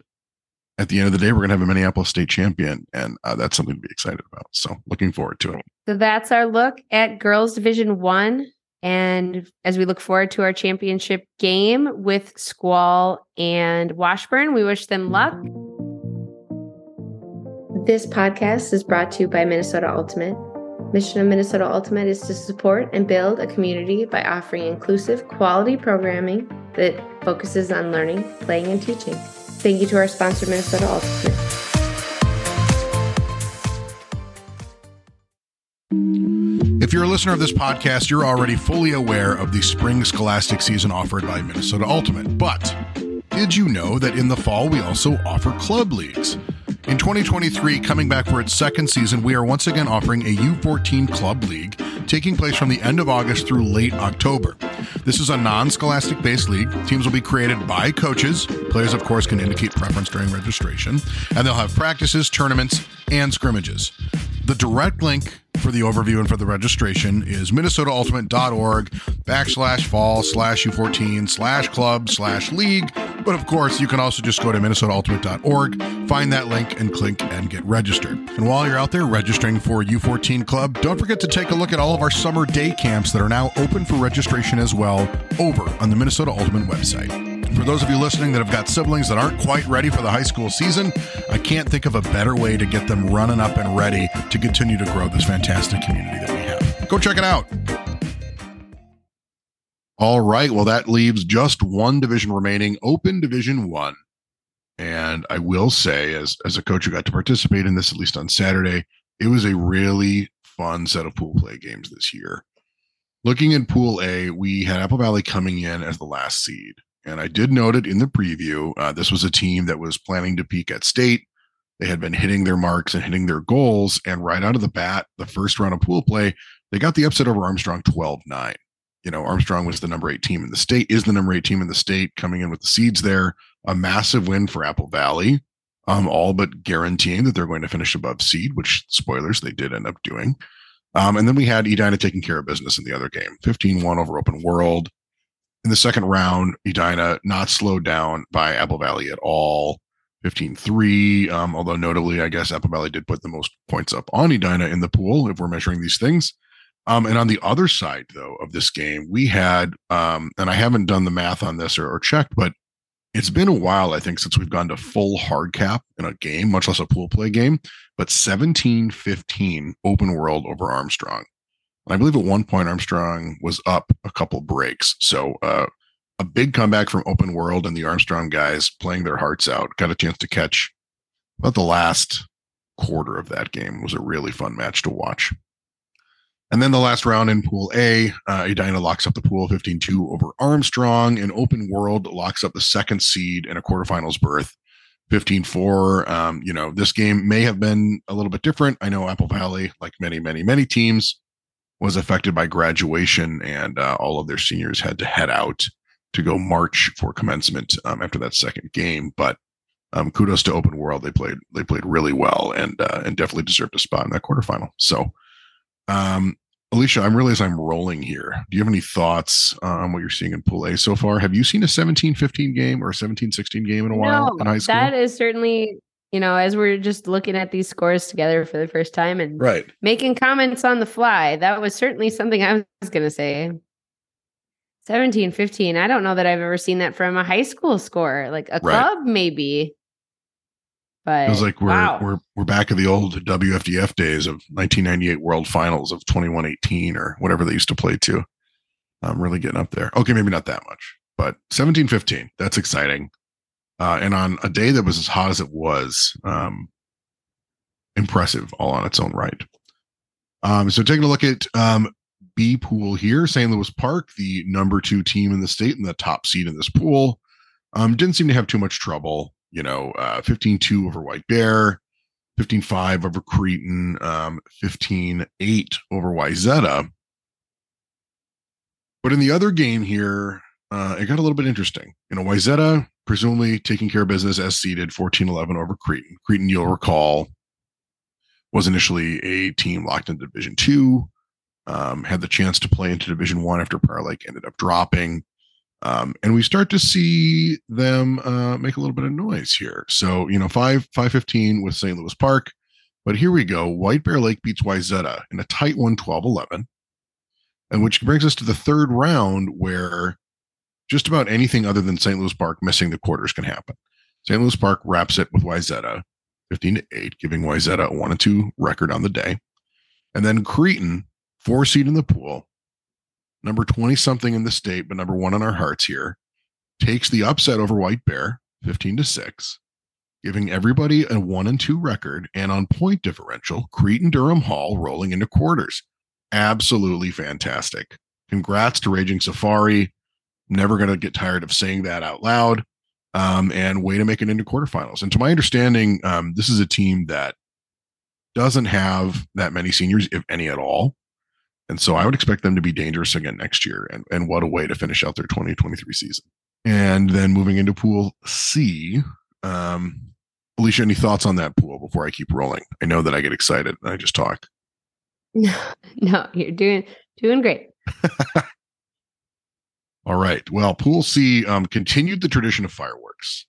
A: at the end of the day, we're going to have a Minneapolis state champion, and uh, that's something to be excited about. So, looking forward to it.
B: So that's our look at girls division one. And as we look forward to our championship game with Squall and Washburn, we wish them luck. This podcast is brought to you by Minnesota Ultimate. Mission of Minnesota Ultimate is to support and build a community by offering inclusive, quality programming that focuses on learning, playing, and teaching. Thank you to our sponsor, Minnesota Ultimate.
A: If you're a listener of this podcast, you're already fully aware of the spring scholastic season offered by Minnesota Ultimate. But did you know that in the fall we also offer club leagues? In 2023, coming back for its second season, we are once again offering a U14 Club League taking place from the end of August through late October. This is a non scholastic based league. Teams will be created by coaches. Players, of course, can indicate preference during registration, and they'll have practices, tournaments, and scrimmages. The direct link for the overview and for the registration is minnesotaultimate.org backslash fall slash u14 slash club slash league. But of course, you can also just go to minnesotaultimate.org, find that link, and click and get registered. And while you're out there registering for U14 Club, don't forget to take a look at all of our summer day camps that are now open for registration as well over on the Minnesota Ultimate website. For those of you listening that have got siblings that aren't quite ready for the high school season, I can't think of a better way to get them running up and ready to continue to grow this fantastic community that we have. Go check it out. All right. Well, that leaves just one division remaining, Open Division One. And I will say, as as a coach who got to participate in this at least on Saturday, it was a really fun set of pool play games this year. Looking in Pool A, we had Apple Valley coming in as the last seed. And I did note it in the preview. Uh, this was a team that was planning to peak at state. They had been hitting their marks and hitting their goals. And right out of the bat, the first round of pool play, they got the upset over Armstrong 12 9. You know, Armstrong was the number eight team in the state, is the number eight team in the state, coming in with the seeds there. A massive win for Apple Valley, um, all but guaranteeing that they're going to finish above seed, which, spoilers, they did end up doing. Um, and then we had Edina taking care of business in the other game 15 1 over Open World in the second round, Edina not slowed down by Apple Valley at all. 15-3. Um, although notably, I guess Apple Valley did put the most points up on Edina in the pool if we're measuring these things. Um, and on the other side, though, of this game, we had, um, and I haven't done the math on this or, or checked, but it's been a while, I think, since we've gone to full hard cap in a game, much less a pool play game, but 17 15 open world over Armstrong. I believe at one point Armstrong was up a couple breaks. So uh, a big comeback from Open World and the Armstrong guys playing their hearts out. Got a chance to catch about the last quarter of that game. It was a really fun match to watch. And then the last round in Pool A, uh, Edina locks up the pool 15 2 over Armstrong, and Open World locks up the second seed in a quarterfinals berth 15 4. Um, you know, this game may have been a little bit different. I know Apple Valley, like many, many, many teams, was affected by graduation, and uh, all of their seniors had to head out to go march for commencement um, after that second game. But um, kudos to Open World; they played they played really well and uh, and definitely deserved a spot in that quarterfinal. So, um, Alicia, I'm really as I'm rolling here. Do you have any thoughts on what you're seeing in Pool A so far? Have you seen a 17-15 game or a 17-16 game in a while
B: no,
A: in high school?
B: That is certainly you know, as we're just looking at these scores together for the first time and
A: right.
B: making comments on the fly, that was certainly something I was going to say. 17, 15. I don't know that I've ever seen that from a high school score, like a
A: Right.
B: club, maybe. But
A: it was like we're
B: wow.
A: we're we're back in the old WFDF days of 1998 World Finals of 2118 or whatever they used to play to. I'm really getting up there. Okay, maybe not that much, but 17-15. That's exciting. Uh, and on a day that was as hot as it was, um, impressive all on its own right. Um, so taking a look at um, B pool here, St. Louis Park, the number two team in the state and the top seed in this pool, um, didn't seem to have too much trouble. You know, uh, 15-2 over White Bear, 15-5 over Cretin, um, 15-8 over Wayzata. But in the other game here, uh, it got a little bit interesting. You know, Wayzata presumably taking care of business as seeded 14-11 over Cretin. Cretin, you'll recall, was initially a team locked into Division Two. Um, had the chance to play into Division One after Prior Lake ended up dropping. Um, and we start to see them uh, make a little bit of noise here. So, you know, 5 515 with St. Louis Park. But here we go. White Bear Lake beats Wayzata in a tight one, 12 11. And which brings us to the third round where just about anything other than St. Louis Park missing the quarters can happen. St. Louis Park wraps it with Wayzata 15 to 8, giving Wayzata a 1 and 2 record on the day. And then Cretin, four seed in the pool, number 20 something in the state, but number one in our hearts here, takes the upset over White Bear 15 to 6, giving everybody a 1 and 2 record. And on point differential, Cretin Durham Hall rolling into quarters. Absolutely fantastic. Congrats to Raging Safari. Never going to get tired of saying that out loud. Um, and way to make it into quarterfinals. And to my understanding, um, this is a team that doesn't have that many seniors, if any at all. And so I would expect them to be dangerous again next year. And, and what a way to finish out their 2023 season. And then moving into pool C, um, Alicia, any thoughts on that pool before I keep rolling? I know that I get excited and I just talk.
B: No, no, you're doing doing great.
A: All right. Well, Pool C um, continued the tradition of fireworks.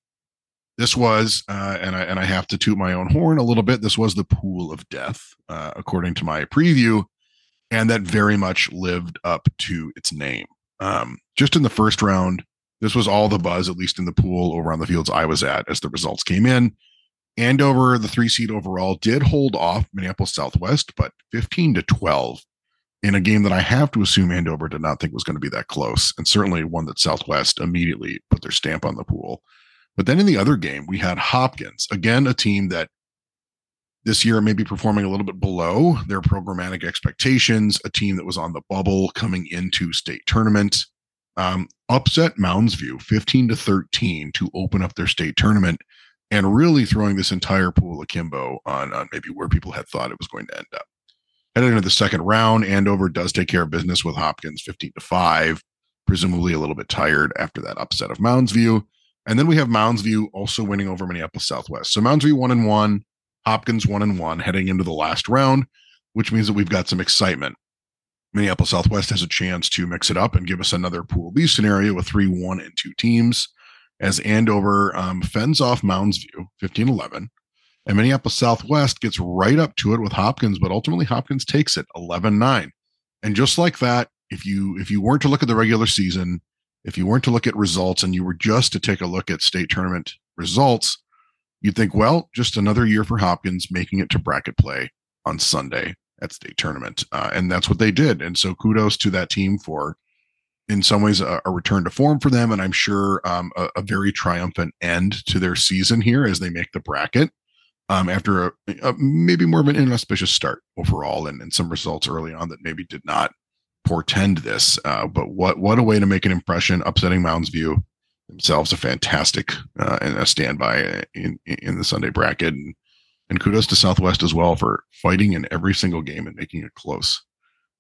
A: This was, uh, and I and I have to toot my own horn a little bit. This was the Pool of Death, uh, according to my preview, and that very much lived up to its name. Um, just in the first round, this was all the buzz, at least in the pool over on the fields I was at as the results came in. Andover, the three seed overall, did hold off Minneapolis Southwest, but 15 to 12 in a game that I have to assume Andover did not think was going to be that close, and certainly one that Southwest immediately put their stamp on the pool. But then in the other game, we had Hopkins, again, a team that this year may be performing a little bit below their programmatic expectations, a team that was on the bubble coming into state tournament. Um, upset Mounds View 15 to 13 to open up their state tournament and really throwing this entire pool akimbo on, on maybe where people had thought it was going to end up. Headed into the second round, Andover does take care of business with Hopkins 15 to 5, presumably a little bit tired after that upset of Mounds View. And then we have Mounds View also winning over Minneapolis Southwest. So Mounds View one and one, Hopkins one and one heading into the last round, which means that we've got some excitement. Minneapolis Southwest has a chance to mix it up and give us another Pool B scenario with three, one, and two teams as Andover um, fends off Mounds View 15 11. And Minneapolis Southwest gets right up to it with Hopkins, but ultimately Hopkins takes it 11-9. And just like that, if you if you weren't to look at the regular season, if you weren't to look at results and you were just to take a look at state tournament results, you'd think, well, just another year for Hopkins making it to bracket play on Sunday at state tournament. Uh, and that's what they did. And so kudos to that team for, in some ways, a, a return to form for them. And I'm sure um, a, a, very triumphant end to their season here as they make the bracket um, after a, a, maybe more of an inauspicious start overall and, and, some results early on that maybe did not portend this. Uh, but what what a way to make an impression, upsetting Mounds View themselves a fantastic uh, and a standby in in the Sunday bracket. And, and kudos to Southwest as well for fighting in every single game and making it close.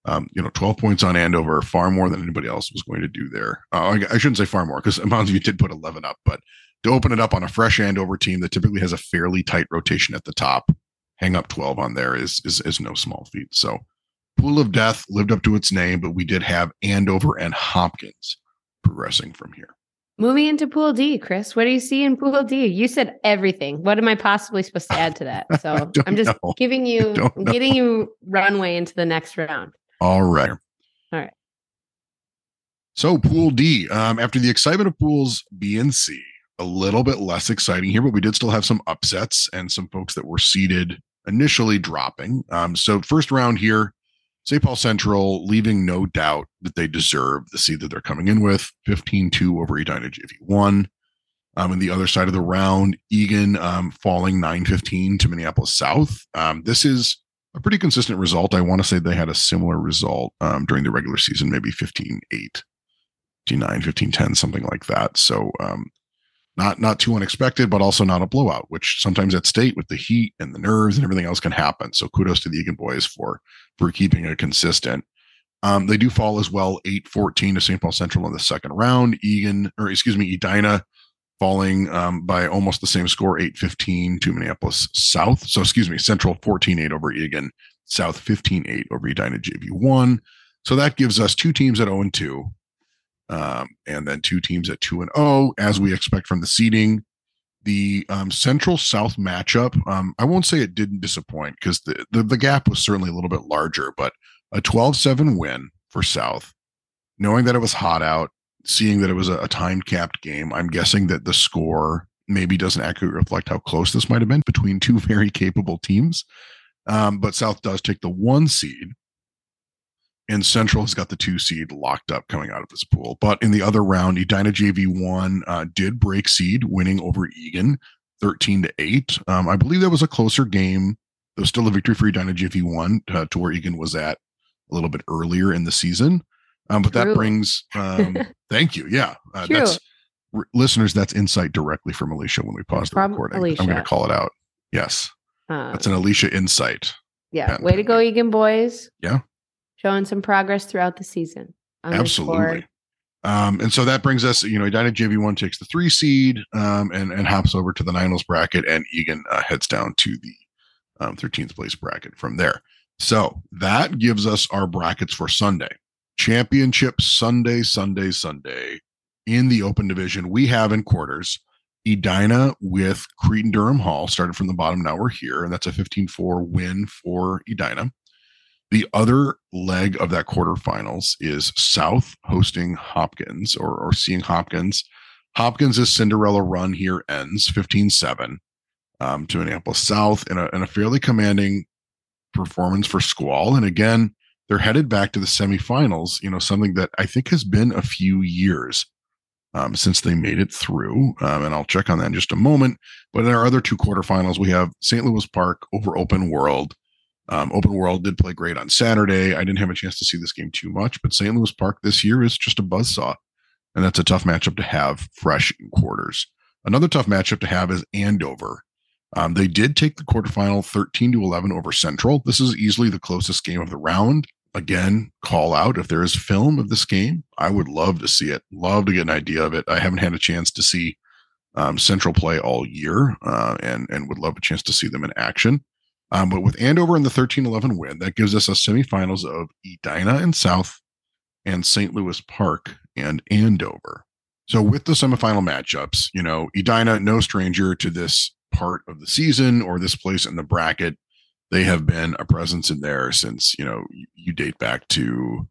A: Um, you know, 12 points on Andover, far more than anybody else was going to do there. Uh, I, I, shouldn't say far more because Mounds View did put 11 up, but to open it up on a fresh Andover team that typically has a fairly tight rotation at the top. Hang up 12 on there is is, is no small feat. So Pool of Death lived up to its name, but we did have Andover and Hopkins progressing from here.
B: Moving into Pool D, Chris, what do you see in Pool D? You said everything. What am I possibly supposed to add to that? So I'm just know. giving you, getting you runway into the next round.
A: All right.
B: All right.
A: So Pool D, um, after the excitement of pools B and C, a little bit less exciting here, but we did still have some upsets and some folks that were seeded initially dropping. Um, so first round here, St. Paul Central leaving no doubt that they deserve the seed that they're coming in with 15-2 over Edina JV1. Um, and the other side of the round, Eagan um, falling 9-15 to Minneapolis South. Um, this is a pretty consistent result. I want to say they had a similar result um, during the regular season, maybe 15-8, 15-9, 15-10, something like that. So um, not not too unexpected, but also not a blowout, which sometimes at state with the heat and the nerves and everything else can happen. So kudos to the Eagan boys for for keeping it consistent. Um, they do fall as well, 8-14 to St. Paul Central in the second round. Eagan, or excuse me, Edina falling um, by almost the same score, 8-15 to Minneapolis South. So excuse me, Central 14-8 over Eagan, South 15-8 over Edina JV1. So that gives us two teams at 0 2 Um, and then two teams at two and oh, as we expect from the seeding. The um, Central South matchup, um, I won't say it didn't disappoint because the, the, the gap was certainly a little bit larger, but a 12 7 win for South, knowing that it was hot out, seeing that it was a, a time capped game, I'm guessing that the score maybe doesn't accurately reflect how close this might have been between two very capable teams. Um, but South does take the one seed, and Central has got the two seed locked up coming out of this pool. But in the other round, Edina JV1 uh, did break seed, winning over Eagan 13 to 8. Um, I believe that was a closer game. There was still a victory for Edina JV1 uh, to where Eagan was at a little bit earlier in the season. Um, but True. that brings, um, thank you. Yeah. Uh, that's r- listeners. That's insight directly from Alicia when we pause the recording. Alicia. I'm going to call it out. Yes. Um, that's an Alicia insight.
B: Yeah. Way to go, Eagan boys.
A: Yeah.
B: Showing some progress throughout the season.
A: Absolutely. Um, and so that brings us, you know, Edina JV1 takes the three seed um, and, and hops over to the Ninals bracket, and Eagan uh, heads down to the um, 13th place bracket from there. So that gives us our brackets for Sunday. Championship Sunday, Sunday, Sunday in the open division. We have in quarters Edina with Cretin Durham Hall, started from the bottom. Now we're here, and that's a 15 4 win for Edina. The other leg of that quarterfinals is South hosting Hopkins or, or seeing Hopkins. Hopkins' Cinderella run here ends 15 7 um, to Minneapolis South in a, in a fairly commanding performance for Squall. And again, they're headed back to the semifinals, you know, something that I think has been a few years um, since they made it through. Um, and I'll check on that in just a moment. But in our other two quarterfinals, we have St. Louis Park over Open World. Um, Open World did play great on Saturday. I didn't have a chance to see this game too much, but St. Louis Park this year is just a buzzsaw. And that's a tough matchup to have fresh in quarters. Another tough matchup to have is Andover um, they did take the quarterfinal 13 to 11 over Central. This is easily the closest game of the round. Again, call out if there is film of this game. I would love to see it. Love to get an idea of it. I haven't had a chance to see um, Central play all year, uh, and and would love a chance to see them in action. Um, but with Andover in the 13-11 win, that gives us a semifinals of Edina and South, and St. Louis Park and Andover. So with the semifinal matchups, you know, Edina, no stranger to this part of the season or this place in the bracket. They have been a presence in there since, you know, you, you date back to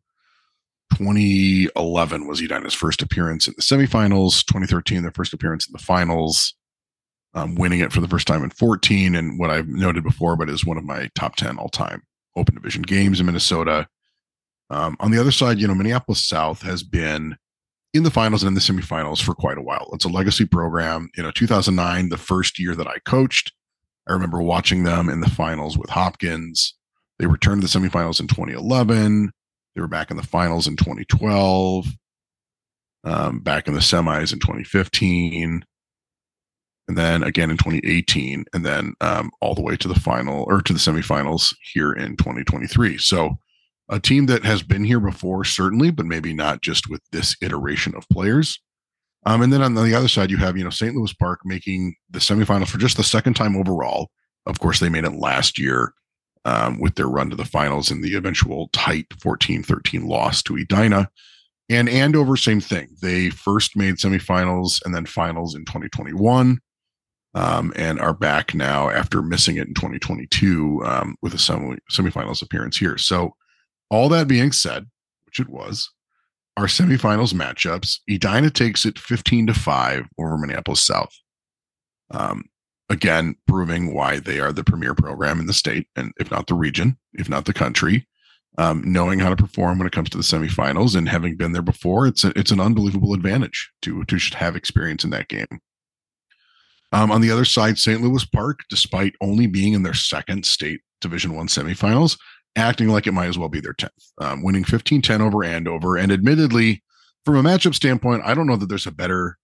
A: 2011 was Edina's first appearance in the semifinals, 2013, their first appearance in the finals, um, winning it for the first time in 14. And what I've noted before, but is one of my top 10 all time open division games in Minnesota. Um, on the other side, you know, Minneapolis South has been in the finals and in the semifinals for quite a while. It's a legacy program. You know, 2009, the first year that I coached, I remember watching them in the finals with Hopkins. They returned to the semifinals in 2011. They were back in the finals in 2012, um, back in the semis in 2015, and then again in 2018, and then um, all the way to the final or to the semifinals here in 2023. So a team that has been here before, certainly, but maybe not just with this iteration of players. Um, and then on the other side, you have, you know, St. Louis Park making the semifinal for just the second time overall. Of course, they made it last year um, with their run to the finals and the eventual tight 14 13 loss to Edina. And Andover, same thing. They first made semifinals and then finals in 2021 um, and are back now after missing it in 2022 um, with a semi- semifinals appearance here. So all that being said, which it was, our semifinals matchups, Edina takes it 15 to 5 over Minneapolis South. Um, again, proving why they are the premier program in the state, and if not the region, if not the country. Um, knowing how to perform when it comes to the semifinals and having been there before, it's a, it's an unbelievable advantage to to have experience in that game. Um, on the other side, St. Louis Park, despite only being in their second state Division One semifinals, acting like it might as well be their 10th, um, winning 15 10 over Andover. And admittedly, from a matchup standpoint, I don't know that there's a better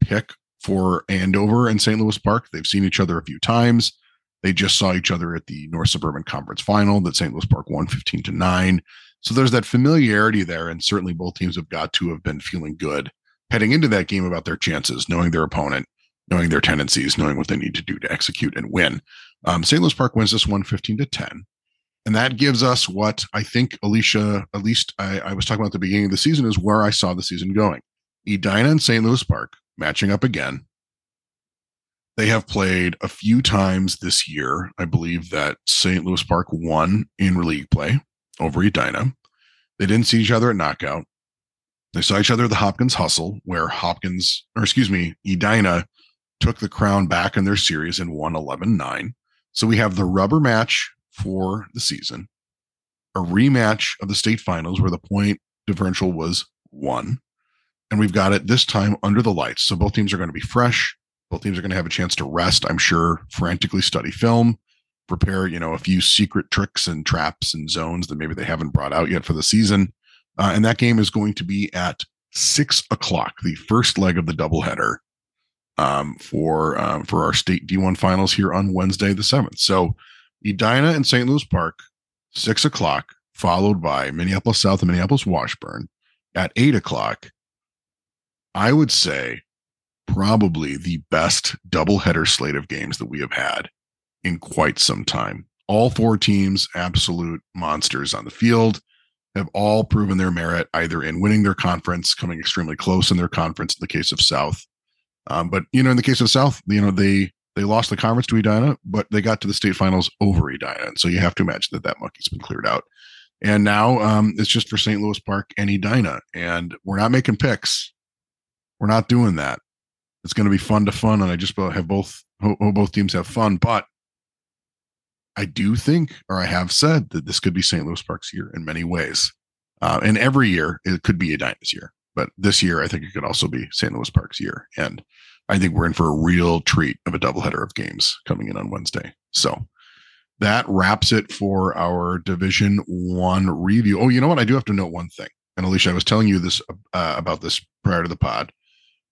A: pick for Andover and St. Louis Park. They've seen each other a few times. They just saw each other at the North Suburban Conference final that St. Louis Park won 15 to 9. So there's that familiarity there. And certainly both teams have got to have been feeling good heading into that game about their chances, knowing their opponent, knowing their tendencies, knowing what they need to do to execute and win. Um, St. Louis Park wins this one 15 to 10. And that gives us what I think Alicia, at least I, I was talking about at the beginning of the season, is where I saw the season going. Edina and St. Louis Park matching up again. They have played a few times this year. I believe that St. Louis Park won in league play over Edina. They didn't see each other at knockout. They saw each other at the Hopkins Hustle, where Hopkins, or excuse me, Edina took the crown back in their series and won 11 9. So we have the rubber match for the season, a rematch of the state finals where the point differential was one. And we've got it this time under the lights. So both teams are going to be fresh. Both teams are going to have a chance to rest, I'm sure, frantically study film, prepare, you know, a few secret tricks and traps and zones that maybe they haven't brought out yet for the season. Uh, and that game is going to be at six o'clock, the first leg of the doubleheader um, for um, for our state D1 finals here on Wednesday the seventh. So Edina and St. Louis Park, six o'clock, followed by Minneapolis South and Minneapolis Washburn at eight o'clock. I would say probably the best doubleheader slate of games that we have had in quite some time. All four teams, absolute monsters on the field, have all proven their merit either in winning their conference, coming extremely close in their conference in the case of South. Um, but you know, in the case of the South, you know they they lost the conference to Edina, but they got to the state finals over Edina, and so you have to imagine that that monkey's been cleared out. And now um, it's just for St. Louis Park and Edina, and we're not making picks. We're not doing that. It's going to be fun to fun, and I just have both hope both teams have fun. But I do think, or I have said, that this could be St. Louis Park's year in many ways. Uh, and every year it could be Edina's year, but this year I think it could also be St. Louis Park's year. And I think we're in for a real treat of a doubleheader of games coming in on Wednesday. So that wraps it for our Division One review. Oh, you know what? I do have to note one thing. And Alicia, I was telling you this uh, about this prior to the pod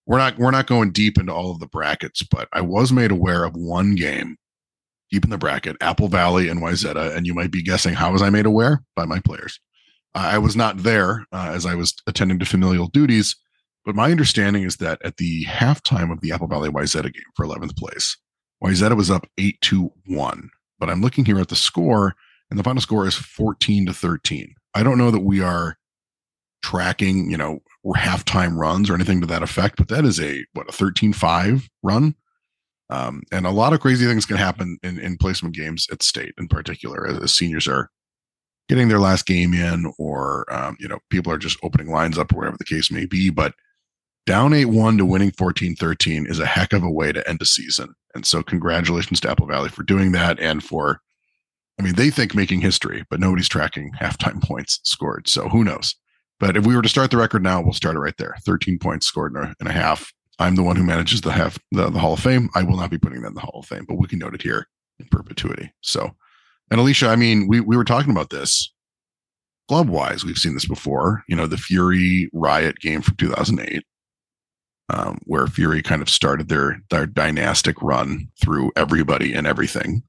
A: we're not we're not going deep into all of the brackets, but I was made aware of one game deep in the bracket, Apple Valley and Wayzata, and you might be guessing how was I made aware by my players. I was not there uh, as I was attending to familial duties, but my understanding is that at the halftime of the Apple Valley Wayzata game for 11th place, Wayzata was up eight to one. But I'm looking here at the score, and the final score is 14 to 13. I don't know that we are tracking, you know, halftime runs or anything to that effect, but that is a what a 13-5 run. Um, and a lot of crazy things can happen in, in placement games at state in particular as, as seniors are getting their last game in or um, you know people are just opening lines up or whatever the case may be but down 8-1 to winning 14-13 is a heck of a way to end a season and so congratulations to apple valley for doing that and for i mean they think making history but nobody's tracking halftime points scored so who knows but if we were to start the record now, we'll start it right there. 13 points scored in a, in a half. I'm the one who manages the half the, the Hall of Fame. I will not be putting that in the Hall of Fame, but we can note it here in perpetuity. So, and Alicia, I mean, we we were talking about this club wise. We've seen this before. You know, the Fury Riot game from 2008, um, where Fury kind of started their their dynastic run through everybody and everything,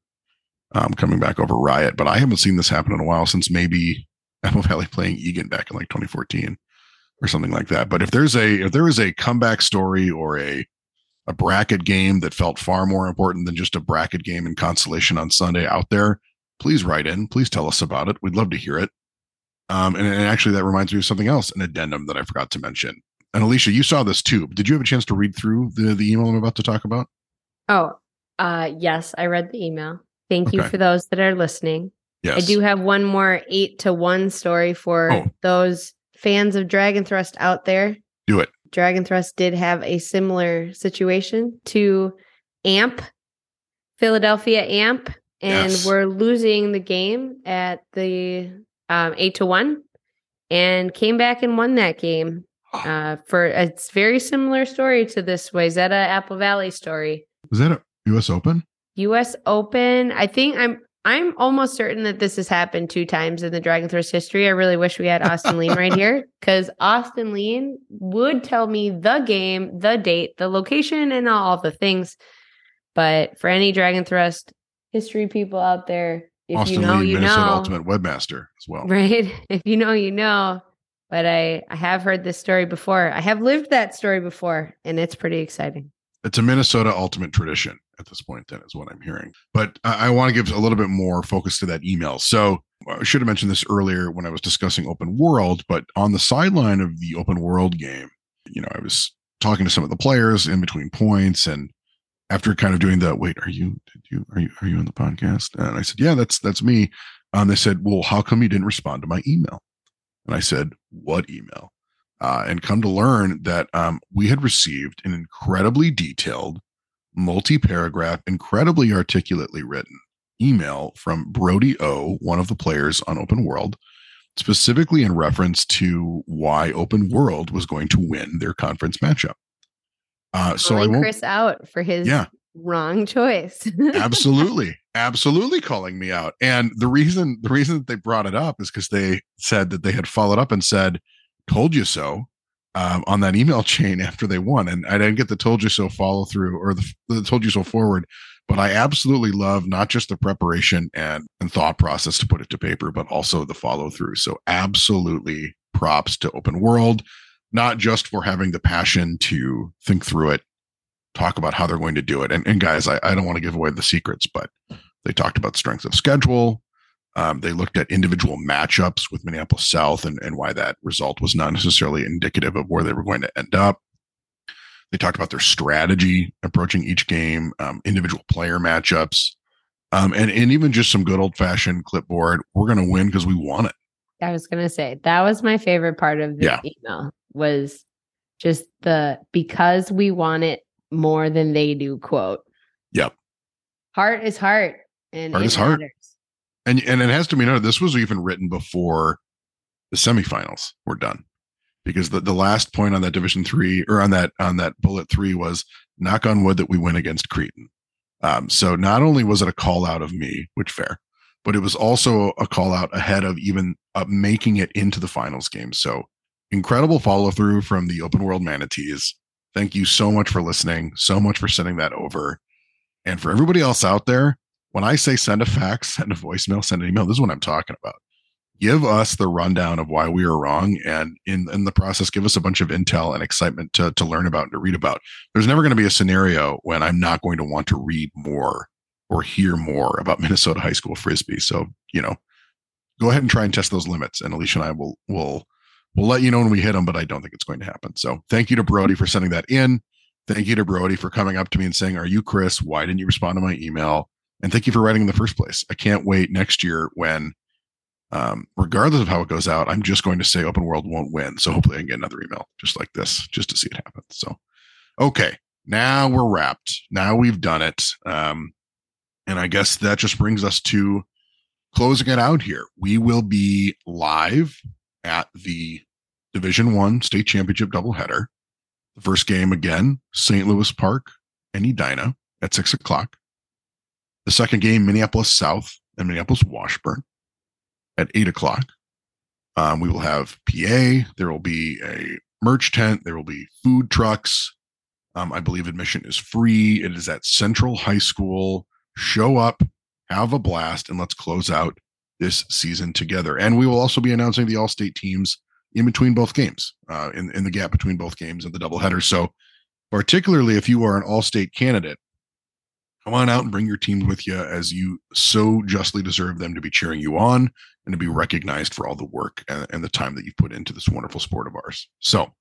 A: um, coming back over Riot. But I haven't seen this happen in a while since maybe Apple Valley playing Eagan back in like 2014 or something like that. But if there's a if there is a comeback story or a a bracket game that felt far more important than just a bracket game in consolation on Sunday out there, please write in. Please tell us about it. We'd love to hear it. Um, and, and actually, that reminds me of something else, an addendum that I forgot to mention. And Alicia, you saw this too. Did you have a chance to read through the, the email I'm about to talk about?
B: Oh, uh, yes, I read the email. Thank okay. you for those that are listening. Yes. I do have one more eight to one story for oh. those fans of Dragon Thrust out there.
A: Do it.
B: Dragon Thrust did have a similar situation to AMP, Philadelphia AMP, and yes. we're losing the game at the um, eight to one, and came back and won that game. Uh, for a very similar story to this Wayzata Apple Valley story.
A: Was that a U.S. Open?
B: U.S. Open. I think I'm I'm almost certain that this has happened two times in the Dragon Thrust history. I really wish we had Austin Lean right here because Austin Lean would tell me the game, the date, the location, and all the things. But for any Dragon Thrust history people out there, if Austin you know, Lean, you Minnesota know,
A: Ultimate Webmaster as well,
B: right? If you know, you know. But I I have heard this story before. I have lived that story before, and it's pretty exciting.
A: It's a Minnesota Ultimate tradition at this point then is what i'm hearing but i, I want to give a little bit more focus to that email so uh, I should have mentioned this earlier when I was discussing open world, but on the sideline of the open world game, you know, I was talking to some of the players in between points and after kind of doing the wait, are you did you are you are you on the podcast? And I said, Yeah, that's that's me. Um, they said, Well, how come you didn't respond to my email? And I said, What email? Uh, and come to learn that um, we had received an incredibly detailed, multi paragraph, incredibly articulately written email from Brody O, one of the players on Open World, specifically in reference to why Open World was going to win their conference matchup.
B: Uh, so I won't, Chris out for his yeah, wrong choice.
A: absolutely, absolutely calling me out. And the reason the reason that they brought it up is because they said that they had followed up and said, "Told you so." Um, on that email chain after they won, and I didn't get the "told you so" follow through or the, the "told you so" forward but I absolutely love not just the preparation and, and thought process to put it to paper, but also the follow through. So absolutely props to open world, not just for having the passion to think through it, talk about how they're going to do it. And, and guys, I, I don't want to give away the secrets, but they talked about strength of schedule. Um, they looked at individual matchups with Minneapolis South and, and why that result was not necessarily indicative of where they were going to end up. They talked about their strategy approaching each game, um, individual player matchups, um, and and even just some good old fashioned clipboard. We're going to win because we want it.
B: I was going to say that was my favorite part of the yeah. email was just the because we want it more than they do quote.
A: Yep.
B: Heart is heart, and
A: heart is heart. And and it has to be noted this was even written before the semifinals were done because the, the last point on that division three or on that on that bullet three was knock on wood that we win against Cretin. Um, so not only was it a call out of me, which fair, but it was also a call out ahead of even uh, making it into the finals game. So incredible follow through from the open world manatees. Thank you so much for listening. So much for sending that over. And for everybody else out there, when I say send a fax, send a voicemail, send an email, this is what I'm talking about give us the rundown of why we are wrong and in, in the process give us a bunch of intel and excitement to, to learn about and to read about there's never going to be a scenario when i'm not going to want to read more or hear more about minnesota high school frisbee so you know go ahead and try and test those limits and alicia and i will will will let you know when we hit them but i don't think it's going to happen so thank you to brody for sending that in thank you to brody for coming up to me and saying are you chris why didn't you respond to my email and thank you for writing in the first place i can't wait next year when um, regardless of how it goes out, I'm just going to say open world won't win. So hopefully I can get another email just like this, just to see it happen. So, okay, now we're wrapped. Now we've done it. Um, and I guess that just brings us to closing it out here. We will be live at the Division One State Championship doubleheader. The first game again, St. Louis Park and Edina at six o'clock. The second game, Minneapolis South and Minneapolis Washburn at eight o'clock. Um, we will have PA. There will be a merch tent. There will be food trucks. Um, I believe admission is free. It is at Central High School. Show up, have a blast, and let's close out this season together. And we will also be announcing the all state teams in between both games, uh, in, in the gap between both games and the doubleheader. So, particularly if you are an all state candidate, come on out and bring your team with you as you so justly deserve them to be cheering you on and to be recognized for all the work and, and the time that you've put into this wonderful sport of ours. So,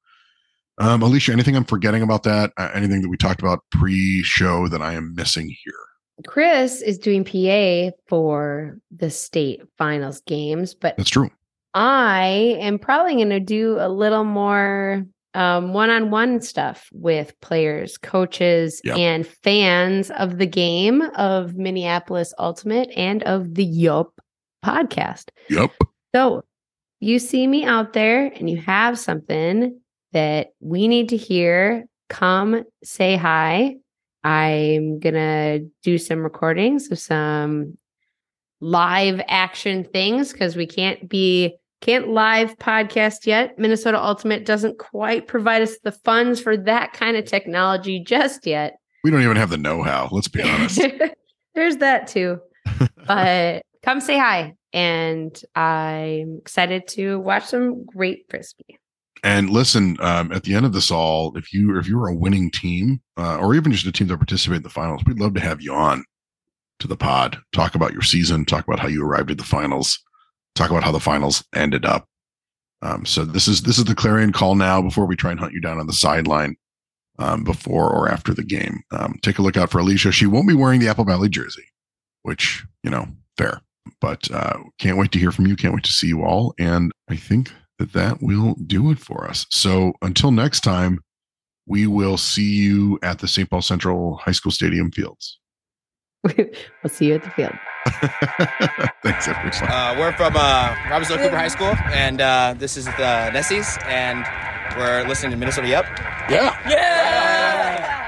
A: um, Alicia, anything I'm forgetting about that? Uh, anything that we talked about pre-show that I am missing here?
B: Chris is doing PA for the state finals games, but
A: that's true.
B: I am probably going to do a little more um, one-on-one stuff with players, coaches, yep. and fans of the game of Minneapolis Ultimate and of the Yup podcast.
A: Yep.
B: So you see me out there and you have something that we need to hear, come say hi. I'm going to do some recordings of some live action things because we can't be can't live podcast yet. Minnesota Ultimate doesn't quite provide us the funds for that kind of technology just yet.
A: We don't even have the know-how, let's be honest.
B: There's that too. But come say hi. And I'm excited to watch some great frisbee.
A: And listen, um, at the end of this all, if you if you're a winning team, uh, or even just a team that participate in the finals, we'd love to have you on to the pod. Talk about your season. Talk about how you arrived at the finals. talk about how the finals ended up. Um, so this is this is the clarion call now before we try and hunt you down on the sideline um, before or after the game. Um, take a look out for Alicia. She won't be wearing the Apple Valley jersey, which you know, fair. But uh, can't wait to hear from you. Can't wait to see you all. And I think that that will do it for us. So until next time, we will see you at the St. Paul Central High School Stadium fields.
B: we'll see you at the field.
A: Thanks, everyone.
C: Uh, we're from uh, Robbinsdale Cooper High School, and uh, this is the Nessies, and we're listening to Minnesota Yep.
D: Yeah.
C: Yeah!